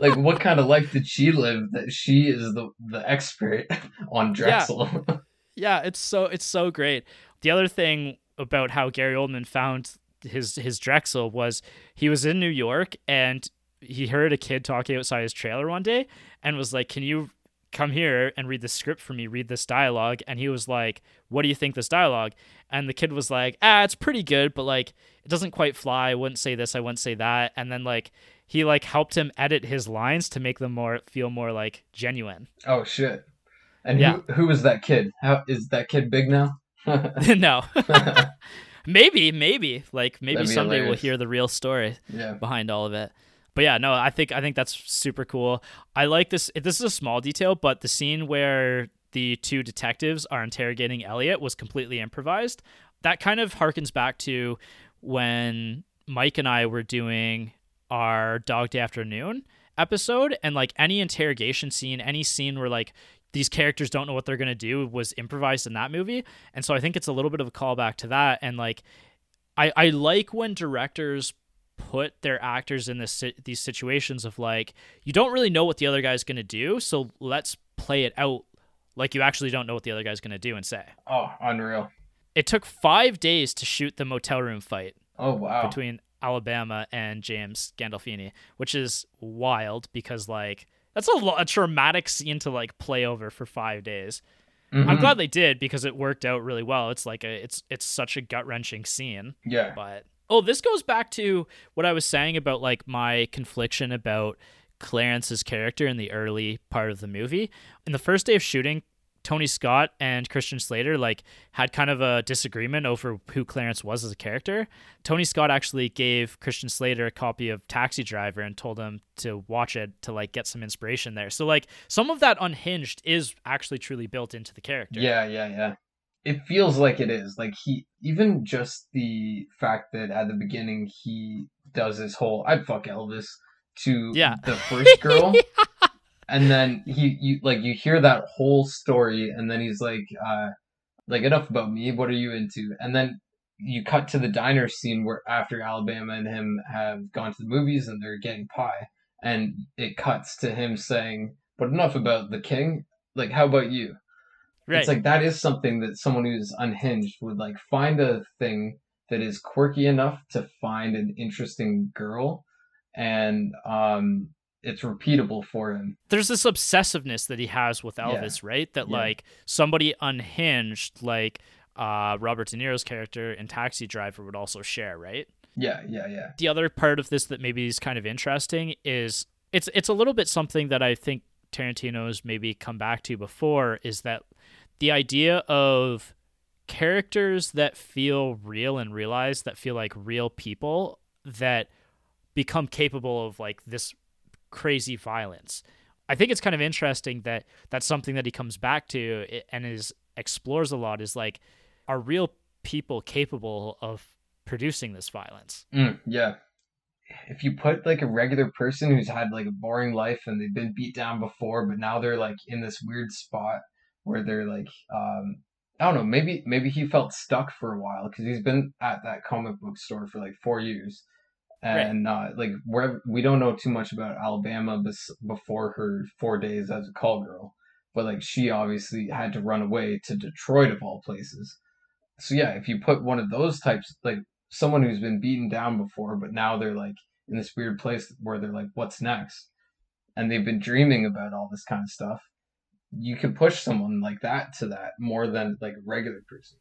Like, what kind of life did she live that she is the the expert on Drexel? Yeah. yeah, it's so it's so great. The other thing about how Gary Oldman found his his Drexel was he was in New York and he heard a kid talking outside his trailer one day and was like, "Can you come here and read the script for me, read this dialogue?" And he was like, "What do you think this dialogue?" And the kid was like, "Ah, it's pretty good, but like it doesn't quite fly. I wouldn't say this, I wouldn't say that." And then like he like helped him edit his lines to make them more feel more like genuine. Oh shit. And yeah. who who is that kid? How is that kid big now? no. maybe, maybe. Like maybe someday hilarious. we'll hear the real story yeah. behind all of it. But yeah, no, I think I think that's super cool. I like this this is a small detail, but the scene where the two detectives are interrogating Elliot was completely improvised. That kind of harkens back to when Mike and I were doing our Dog Day Afternoon episode and like any interrogation scene, any scene where like these characters don't know what they're going to do was improvised in that movie. And so I think it's a little bit of a callback to that. And like, I, I like when directors put their actors in this these situations of like you don't really know what the other guy's going to do so let's play it out like you actually don't know what the other guy's going to do and say oh unreal it took five days to shoot the motel room fight Oh wow. between Alabama and James Gandolfini, which is wild because like that's a, lo- a traumatic scene to like play over for five days. I'm Mhm. glad they did because it worked out really well. It's like a it's it's such a gut wrenching scene. Yeah. But oh, this goes back to what I was saying about like my confliction about Clarence's character in the early part of the movie. In the first day of shooting, Tony Scott and Christian Slater like had kind of a disagreement over who Clarence was as a character. Tony Scott actually gave Christian Slater a copy of Taxi Driver and told him to watch it to like get some inspiration there. So like some of that unhinged is actually truly built into the character. Yeah, yeah, yeah. It feels like it is. Like he even just the fact that at the beginning he does this whole I'd fuck Elvis to Yeah. the first girl. And then he you like you hear that whole story and then he's like uh like enough about me, what are you into? And then you cut to the diner scene where after Alabama and him have gone to the movies and they're getting pie and it cuts to him saying, But enough about the king. Like how about you? Right. It's like that is something that someone who's unhinged would like find a thing that is quirky enough to find an interesting girl and um it's repeatable for him. there's this obsessiveness that he has with Yeah. Elvis, right? That Yeah. like somebody unhinged, like uh, Robert De Niro's character in Taxi Driver, would also share, right? Yeah, yeah, yeah. The other part of this that maybe is kind of interesting is it's it's a little bit something that I think Tarantino's maybe come back to before is that the idea of characters that feel real and realize that feel like real people that become capable of like this crazy violence. I think it's kind of interesting that that's something that he comes back to and is explores a lot is like are real people capable of producing this violence? Mm, yeah. If you put like a regular person who's had like a boring life and they've been beat down before, but now they're like in this weird spot where they're like, um, I don't know, maybe maybe he felt stuck for a while because he's been at that comic book store for like four years, Right. and uh, like where we don't know too much about Alabama bes- before her four days as a call girl, but like she obviously had to run away to Detroit of all places. So yeah, if you put one of those types, like someone who's been beaten down before, but now they're like in this weird place where they're like, what's next? And they've been dreaming about all this kind of stuff. You can push someone like that to that more than like a regular person.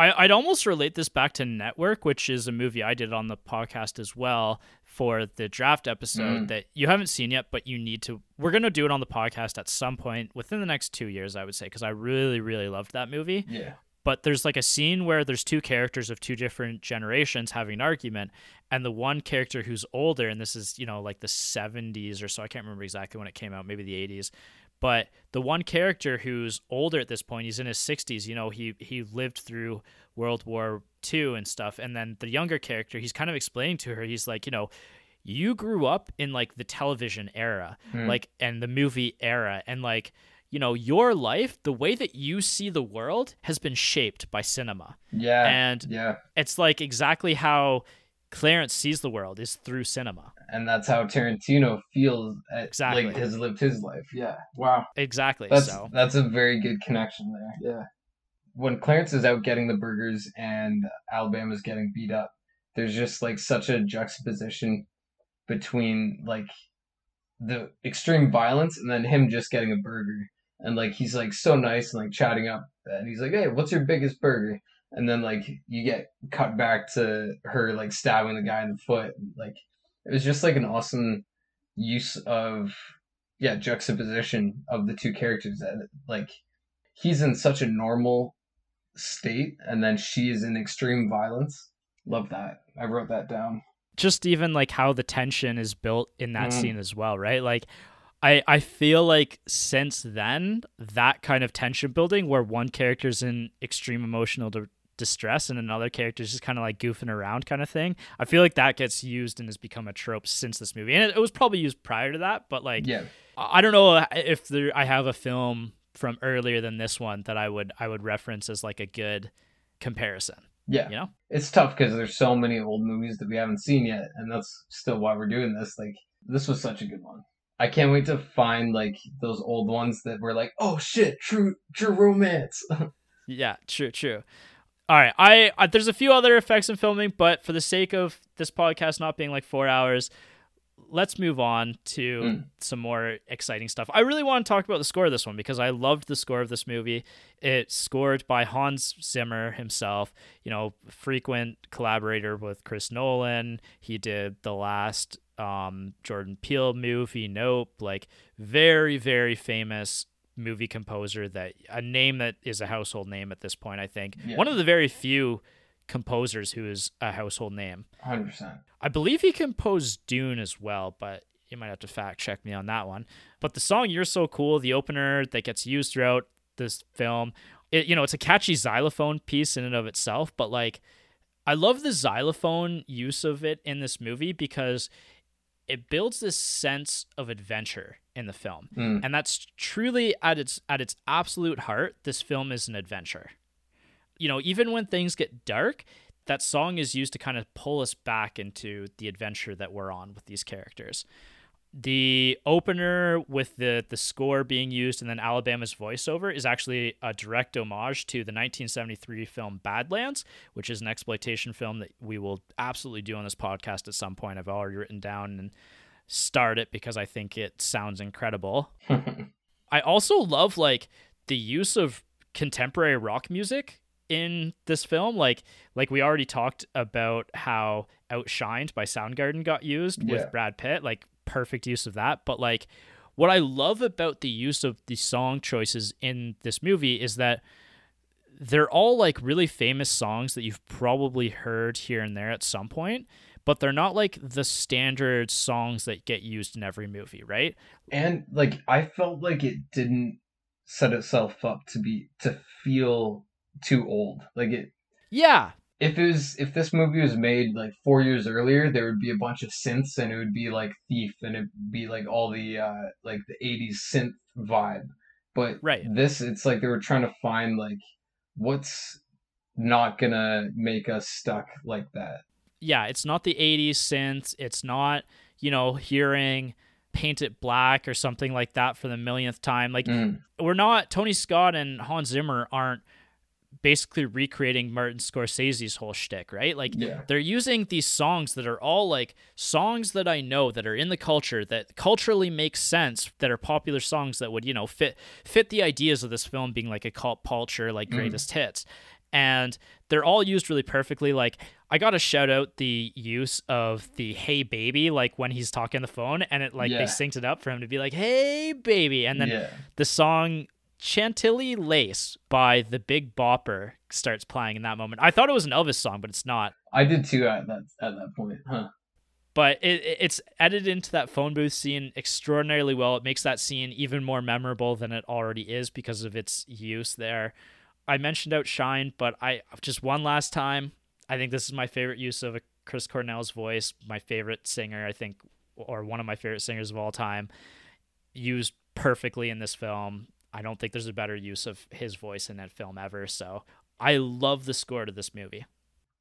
I, I'd almost relate this back to Network, which is a movie I did on the podcast as well for the draft episode Mm. that you haven't seen yet, but you need to. We're going to do it on the podcast at some point within the next two years, I would say, because I really, really loved that movie. Yeah. But there's like a scene where there's two characters of two different generations having an argument, and the one character who's older, and this is, you know, like the 70s or so, I can't remember exactly when it came out, maybe the 80s. But the one character who's older at this point, he's in his 60s. You know, he he lived through World War II and stuff. And then the younger character, he's kind of explaining to her, he's like, you know, you grew up in like the television era, Hmm. like and the movie era, and like you know your life, the way that you see the world has been shaped by cinema. Yeah. And yeah. it's like exactly how Clarence sees the world is through cinema. And that's how Tarantino feels uh, at, Exactly. like has lived his life. Yeah. Wow. Exactly. That's so that's a very good connection there. Yeah. When Clarence is out getting the burgers and Alabama's getting beat up, there's just like such a juxtaposition between like the extreme violence and then him just getting a burger. And like he's like so nice and like chatting up and he's like, Hey, what's your biggest burger? And then like you get cut back to her like stabbing the guy in the foot. Like it was just like an awesome use of yeah juxtaposition of the two characters that like he's in such a normal state and then she is in extreme violence love that i wrote that down just even like how the tension is built in that Mm. scene as well, right? Like I I feel like since then that kind of tension building where one character's in extreme emotional di- distress and another character's just kind of like goofing around kind of thing. I feel like that gets used and has become a trope since this movie. And it, it was probably used prior to that, but like yeah I don't know uh, if there I have a film from earlier than this one that I would I would reference as like a good comparison. yeah You know? it's tough because there's so many old movies that we haven't seen yet and that's still why we're doing this like this was such a good one i can't wait to find like those old ones that were like oh shit true true romance Yeah, true, true. All right, I, I there's a few other effects in filming, but for the sake of this podcast not being like four hours, let's move on to mm. some more exciting stuff. I really want to talk about the score of this one because I loved the score of this movie. It's scored by Hans Zimmer himself, you know, frequent collaborator with Chris Nolan. He did the last um, Jordan Peele movie, Nope, like very, very famous movie composer that a name that is a household name at this point, I think. Yeah. One of the very few composers who is a household name. 100%. I believe he composed Dune as well, but you might have to fact check me on that one. But the song You're So Cool, the opener that gets used throughout this film, it, you know, it's a catchy xylophone piece in and of itself, but like I love the xylophone use of it in this movie because it builds this sense of adventure in the film. Mm. And that's truly at its at its absolute heart, this film is an adventure you know, even when things get dark, that song is used to kind of pull us back into the adventure that we're on with these characters. The opener with the the score being used and then Alabama's voiceover is actually a direct homage to the 1973 film Badlands, which is an exploitation film that we will absolutely do on this podcast at some point. I've already written down and start it because I think it sounds incredible. I also love like the use of contemporary rock music in this film like like we already talked about how outshined by soundgarden got used yeah. with brad pitt like perfect use of that but like what i love about the use of the song choices in this movie is that they're all like really famous songs that you've probably heard here and there at some point but they're not like the standard songs that get used in every movie right and like i felt like it didn't set itself up to be to feel too old. Like it. Yeah. If it was if this movie was made like four years earlier, there would be a bunch of synths and it would be like Thief and it'd be like all the uh like the '80s synth vibe. But right. this, it's like they were trying to find like what's not gonna make us stuck like that. Yeah, it's not the '80s synths. It's not you know hearing paint it black or something like that for the millionth time. Like mm. we're not Tony Scott and Hans Zimmer aren't basically recreating Martin Scorsese's whole shtick, right? Like yeah. they're using these songs that are all like songs that I know that are in the culture that culturally make sense, that are popular songs that would, you know, fit fit the ideas of this film being like a cult culture, like mm. greatest mm. hits. And they're all used really perfectly. Like I gotta shout out the use of the "Hey baby" like when he's talking on the phone, and it like yeah. they synced it up for him to be like "Hey baby," and then yeah. the song Chantilly Lace by the Big Bopper starts playing in that moment. I thought it was an Elvis song, but it's not. I did too at that at that point, huh? But it, it's edited into that phone booth scene extraordinarily well. It makes that scene even more memorable than it already is because of its use there. I mentioned Outshine, but I just one last time. I think this is my favorite use of a Chris Cornell's voice. My favorite singer, I think, or one of my favorite singers of all time, used perfectly in this film. I don't think there's a better use of his voice in that film ever. So I love the score to this movie.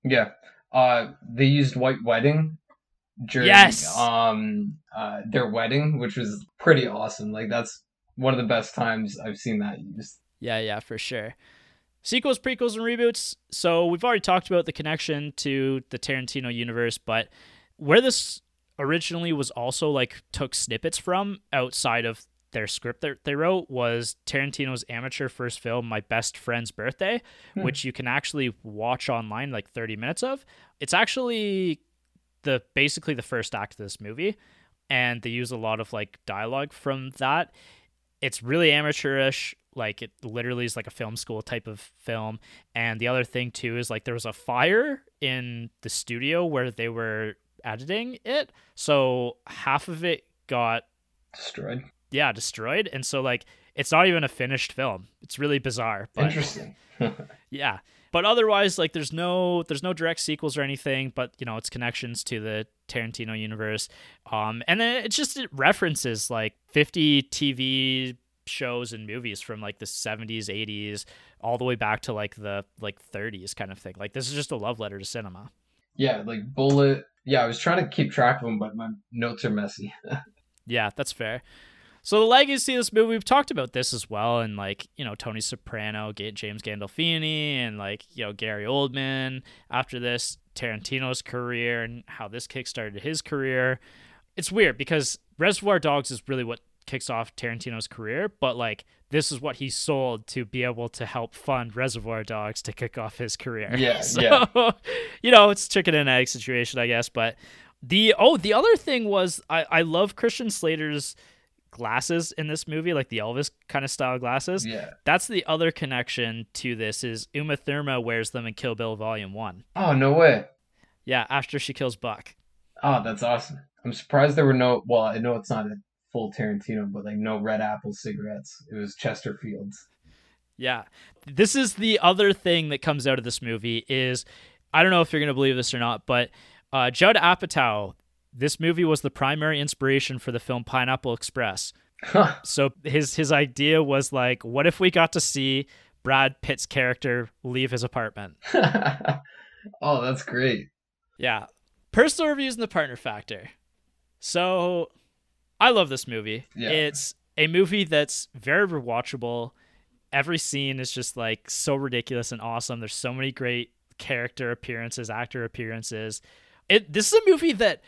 Yeah. Uh, they used White Wedding during yes! um uh, their wedding, which was pretty awesome. Like that's one of the best times I've seen that used. Yeah, yeah, for sure. Sequels, prequels, and reboots. So we've already talked about the connection to the Tarantino universe, but where this originally was also like took snippets from outside of their script that they wrote was Tarantino's amateur first film, My Best Friend's Birthday, hmm. which you can actually watch online, like 30 minutes of. It's actually the basically the first act of this movie, and they use a lot of like dialogue from that. It's really amateurish. Like it literally is like a film school type of film. And the other thing too is like there was a fire in the studio where they were editing it, so half of it got destroyed. Yeah destroyed. And so like it's not even a finished film. It's really bizarre but, interesting. Yeah but otherwise like there's no there's no direct sequels or anything but you know it's connections to the tarantino universe. Um and then it just it references like 50 tv shows and movies from like the 70s 80s all the way back to like the like 30s kind of thing. Like this is just a love letter to cinema. Yeah like bullet yeah i was trying to keep track of them but my notes are messy. Yeah that's fair So the legacy of this movie, we've talked about this as well, and like you know Tony Soprano, James Gandolfini, and like you know Gary Oldman. After this, Tarantino's career and how this kickstarted his career. It's weird because Reservoir Dogs is really what kicks off Tarantino's career, but like this is what he sold to be able to help fund Reservoir Dogs to kick off his career. Yeah, so, yeah. you know, it's chicken and egg situation, I guess. But the oh, the other thing was I I love Christian Slater's glasses in this movie, like the Elvis kind of style glasses. Yeah. That's the other connection to this is Uma Thurma wears them in Kill Bill Volume One. Oh no way. Yeah, after she kills Buck. Oh, that's awesome. I'm surprised there were no. Well, I know it's not a full Tarantino, but like no Red Apple cigarettes. It was Chesterfields. Yeah. This is the other thing that comes out of this movie is I don't know if you're going to believe this or not, but uh, Judd Apatow, this movie was the primary inspiration for the film Pineapple Express. so his his idea was like, what if we got to see Brad Pitt's character leave his apartment? oh, that's great. Yeah. Personal reviews and the partner factor. So I love this movie. Yeah. It's a movie that's very rewatchable. Every scene is just like so ridiculous and awesome. There's so many great character appearances, actor appearances. It this is a movie that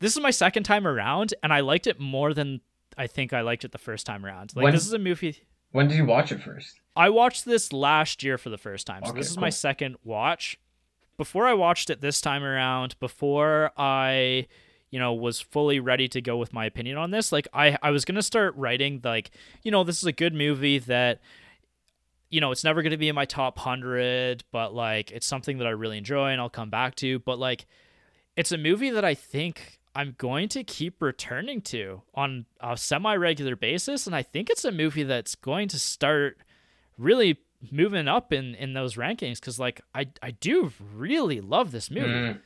this is my second time around and I liked it more than I think I liked it the first time around. Like When- this is a movie When did you watch it first? I watched this last year for the first time. So Okay, this is my second watch. Before I watched it this time around, before I, you know, was fully ready to go with my opinion on this, like I I was going to start writing like, you know, this is a good movie that you know, it's never going to be in my top 100, but like it's something that I really enjoy and I'll come back to, but like it's a movie that I think I'm going to keep returning to on a semi-regular basis and I think it's a movie that's going to start really moving up in in those rankings cuz like I I do really love this movie. Mm,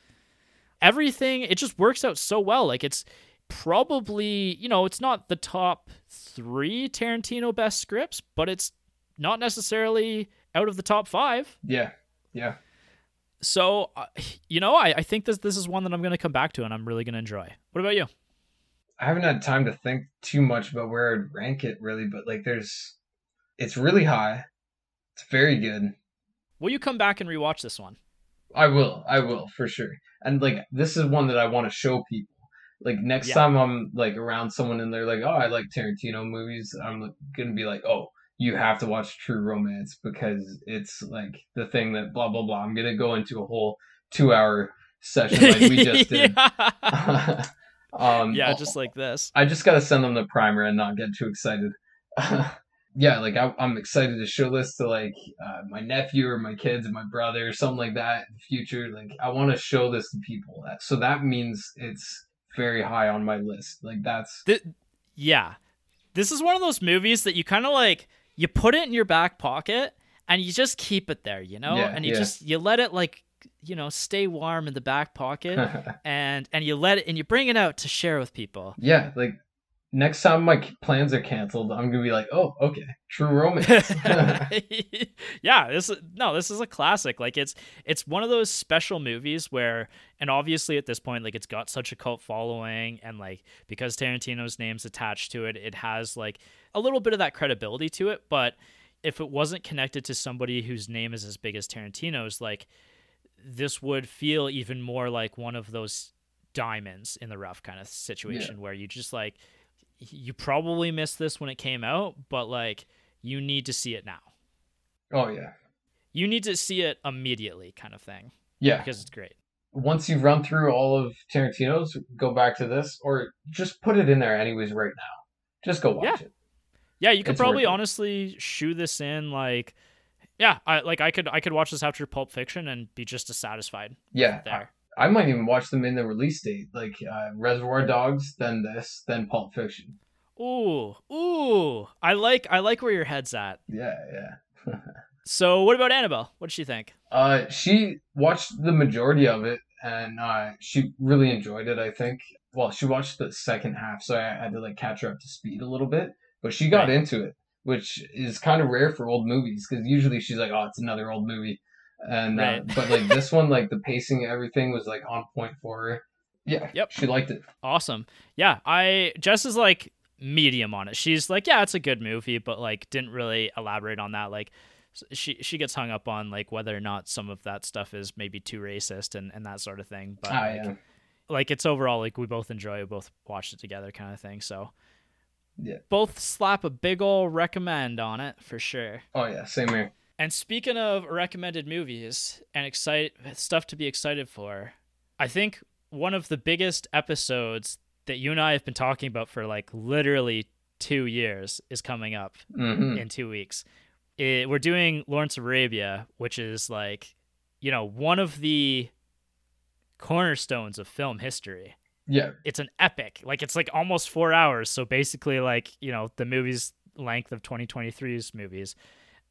Everything it just works out so well. Like it's probably, you know, it's not the top 3 Tarantino best scripts, but it's not necessarily out of the top 5. yeah. Yeah. So, uh, you know, I, I think this this is one that I'm going to come back to and I'm really going to enjoy. What about you? I haven't had time to think too much about where I'd rank it really, but like there's it's really high. It's very good. Will you come back and rewatch this one? I will. I will for sure. And like this is one that I want to show people. Like next Yeah. time I'm like around someone and they're like, "Oh, I like Tarantino movies." I'm like, gonna be like, "Oh, you have to watch True Romance because it's like the thing that blah blah blah." I'm gonna go into a whole two hour session like we just did. yeah, um, Yeah, just like this. I just gotta send them the primer and not get too excited. yeah, like I, I'm excited to show this to like uh, my nephew or my kids and my brother or something like that in the future. Like I want to show this to people. So that means it's very high on my list. Like that's Th- yeah. This is one of those movies that you kind of like you put it in your back pocket and you just keep it there, you know? Yeah, and you yeah. just you let it like you know, stay warm in the back pocket and and you let it and you bring it out to share with people. yeah. Like next time my plans are canceled, I'm gonna be like, oh, okay, True Romance. yeah, this is no, this is a classic. Like it's it's one of those special movies where and obviously at this point like it's got such a cult following and like because Tarantino's name's attached to it, it has like a little bit of that credibility to it, but if it wasn't connected to somebody whose name is as big as Tarantino's, like this would feel even more like one of those diamonds in the rough kind of situation where you just like you probably missed this when it came out, but like you need to see it now. oh yeah, You need to see it immediately, kind of thing, yeah. because it's great. Once you've run through all of Tarantino's, go back to this, or just put it in there anyways right now. Just go watch Yeah. it. Yeah, you could It's probably honestly shoe this in like, yeah, I like I could I could watch this after Pulp Fiction and be just as satisfied Yeah, there. I might even watch them in the release date, like uh, Reservoir Dogs, then this, then Pulp Fiction. Ooh, ooh, I like I like where your head's at. Yeah, yeah. So what about Annabelle? What did she think? Uh, she watched the majority of it, and uh, she really enjoyed it. I think. Well, she watched the second half, so I had to like catch her up to speed a little bit. But she got Right. into it, which is kind of rare for old movies because usually she's like, "Oh, it's another old movie," and uh, but like this one, like the pacing, everything was like on point for her. Yeah, Yep. she liked it. Awesome. Yeah, I Jess is like medium on it. She's like, yeah, it's a good movie, but like didn't really elaborate on that. Like she she gets hung up on like whether or not some of that stuff is maybe too racist and, and that sort of thing. But Oh, like, yeah. like it's overall like we both enjoy, we both watched it together kind of thing. So Yeah. both slap a big ol' recommend on it for sure. Oh yeah, same here. And speaking of recommended movies and excite stuff to be excited for, I think one of the biggest episodes that you and I have been talking about for like literally two years is coming up hmm in two weeks. It, we're doing Lawrence of Arabia, which is like, you know, one of the cornerstones of film history. Yeah, It's an epic. Like it's like almost four hours. So basically, like you know, the movie's length of 2023's movies.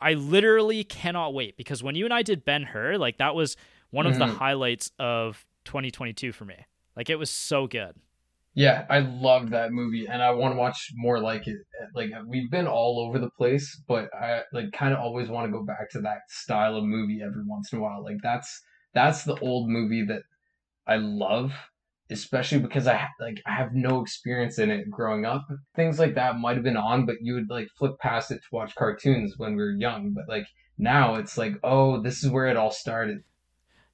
I literally cannot wait because when you and I did Ben Hur, like that was one of the Mhm. highlights of 2022 for me. Like it was so good. yeah, I loved that movie, and I want to watch more like it. Like we've been all over the place, but I like kind of always want to go back to that style of movie every once in a while. Like that's that's the old movie that I love, especially because I like I have no experience in it growing up. Things like that might have been on, but you would like flip past it to watch cartoons when we were young. But like now, it's like, oh, this is where it all started.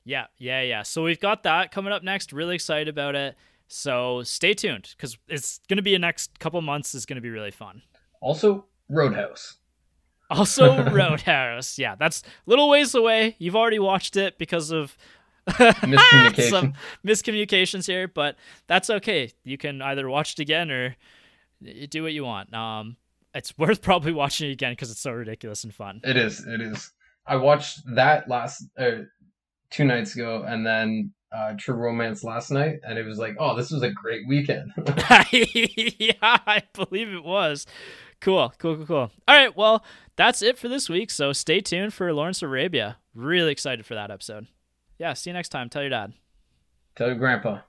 Yeah, yeah, yeah. So we've got that coming up next. Really excited about it. So stay tuned because it's going to be a next couple months. is going to be really fun. Also, Roadhouse. Also, Roadhouse. Yeah, that's little ways away. You've already watched it because of Miscommunication. some miscommunications here, but that's okay. You can either watch it again or do what you want. Um, it's worth probably watching it again because it's so ridiculous and fun. It is. It is. I watched that last uh, two nights ago, and then uh, True Romance last night, and it was like, oh, this was a great weekend. yeah, I believe it was. Cool, cool, cool, cool. All right, well, that's it for this week. So stay tuned for Lawrence Arabia. Really excited for that episode. Yeah, see you next time. Tell your dad. Tell your grandpa.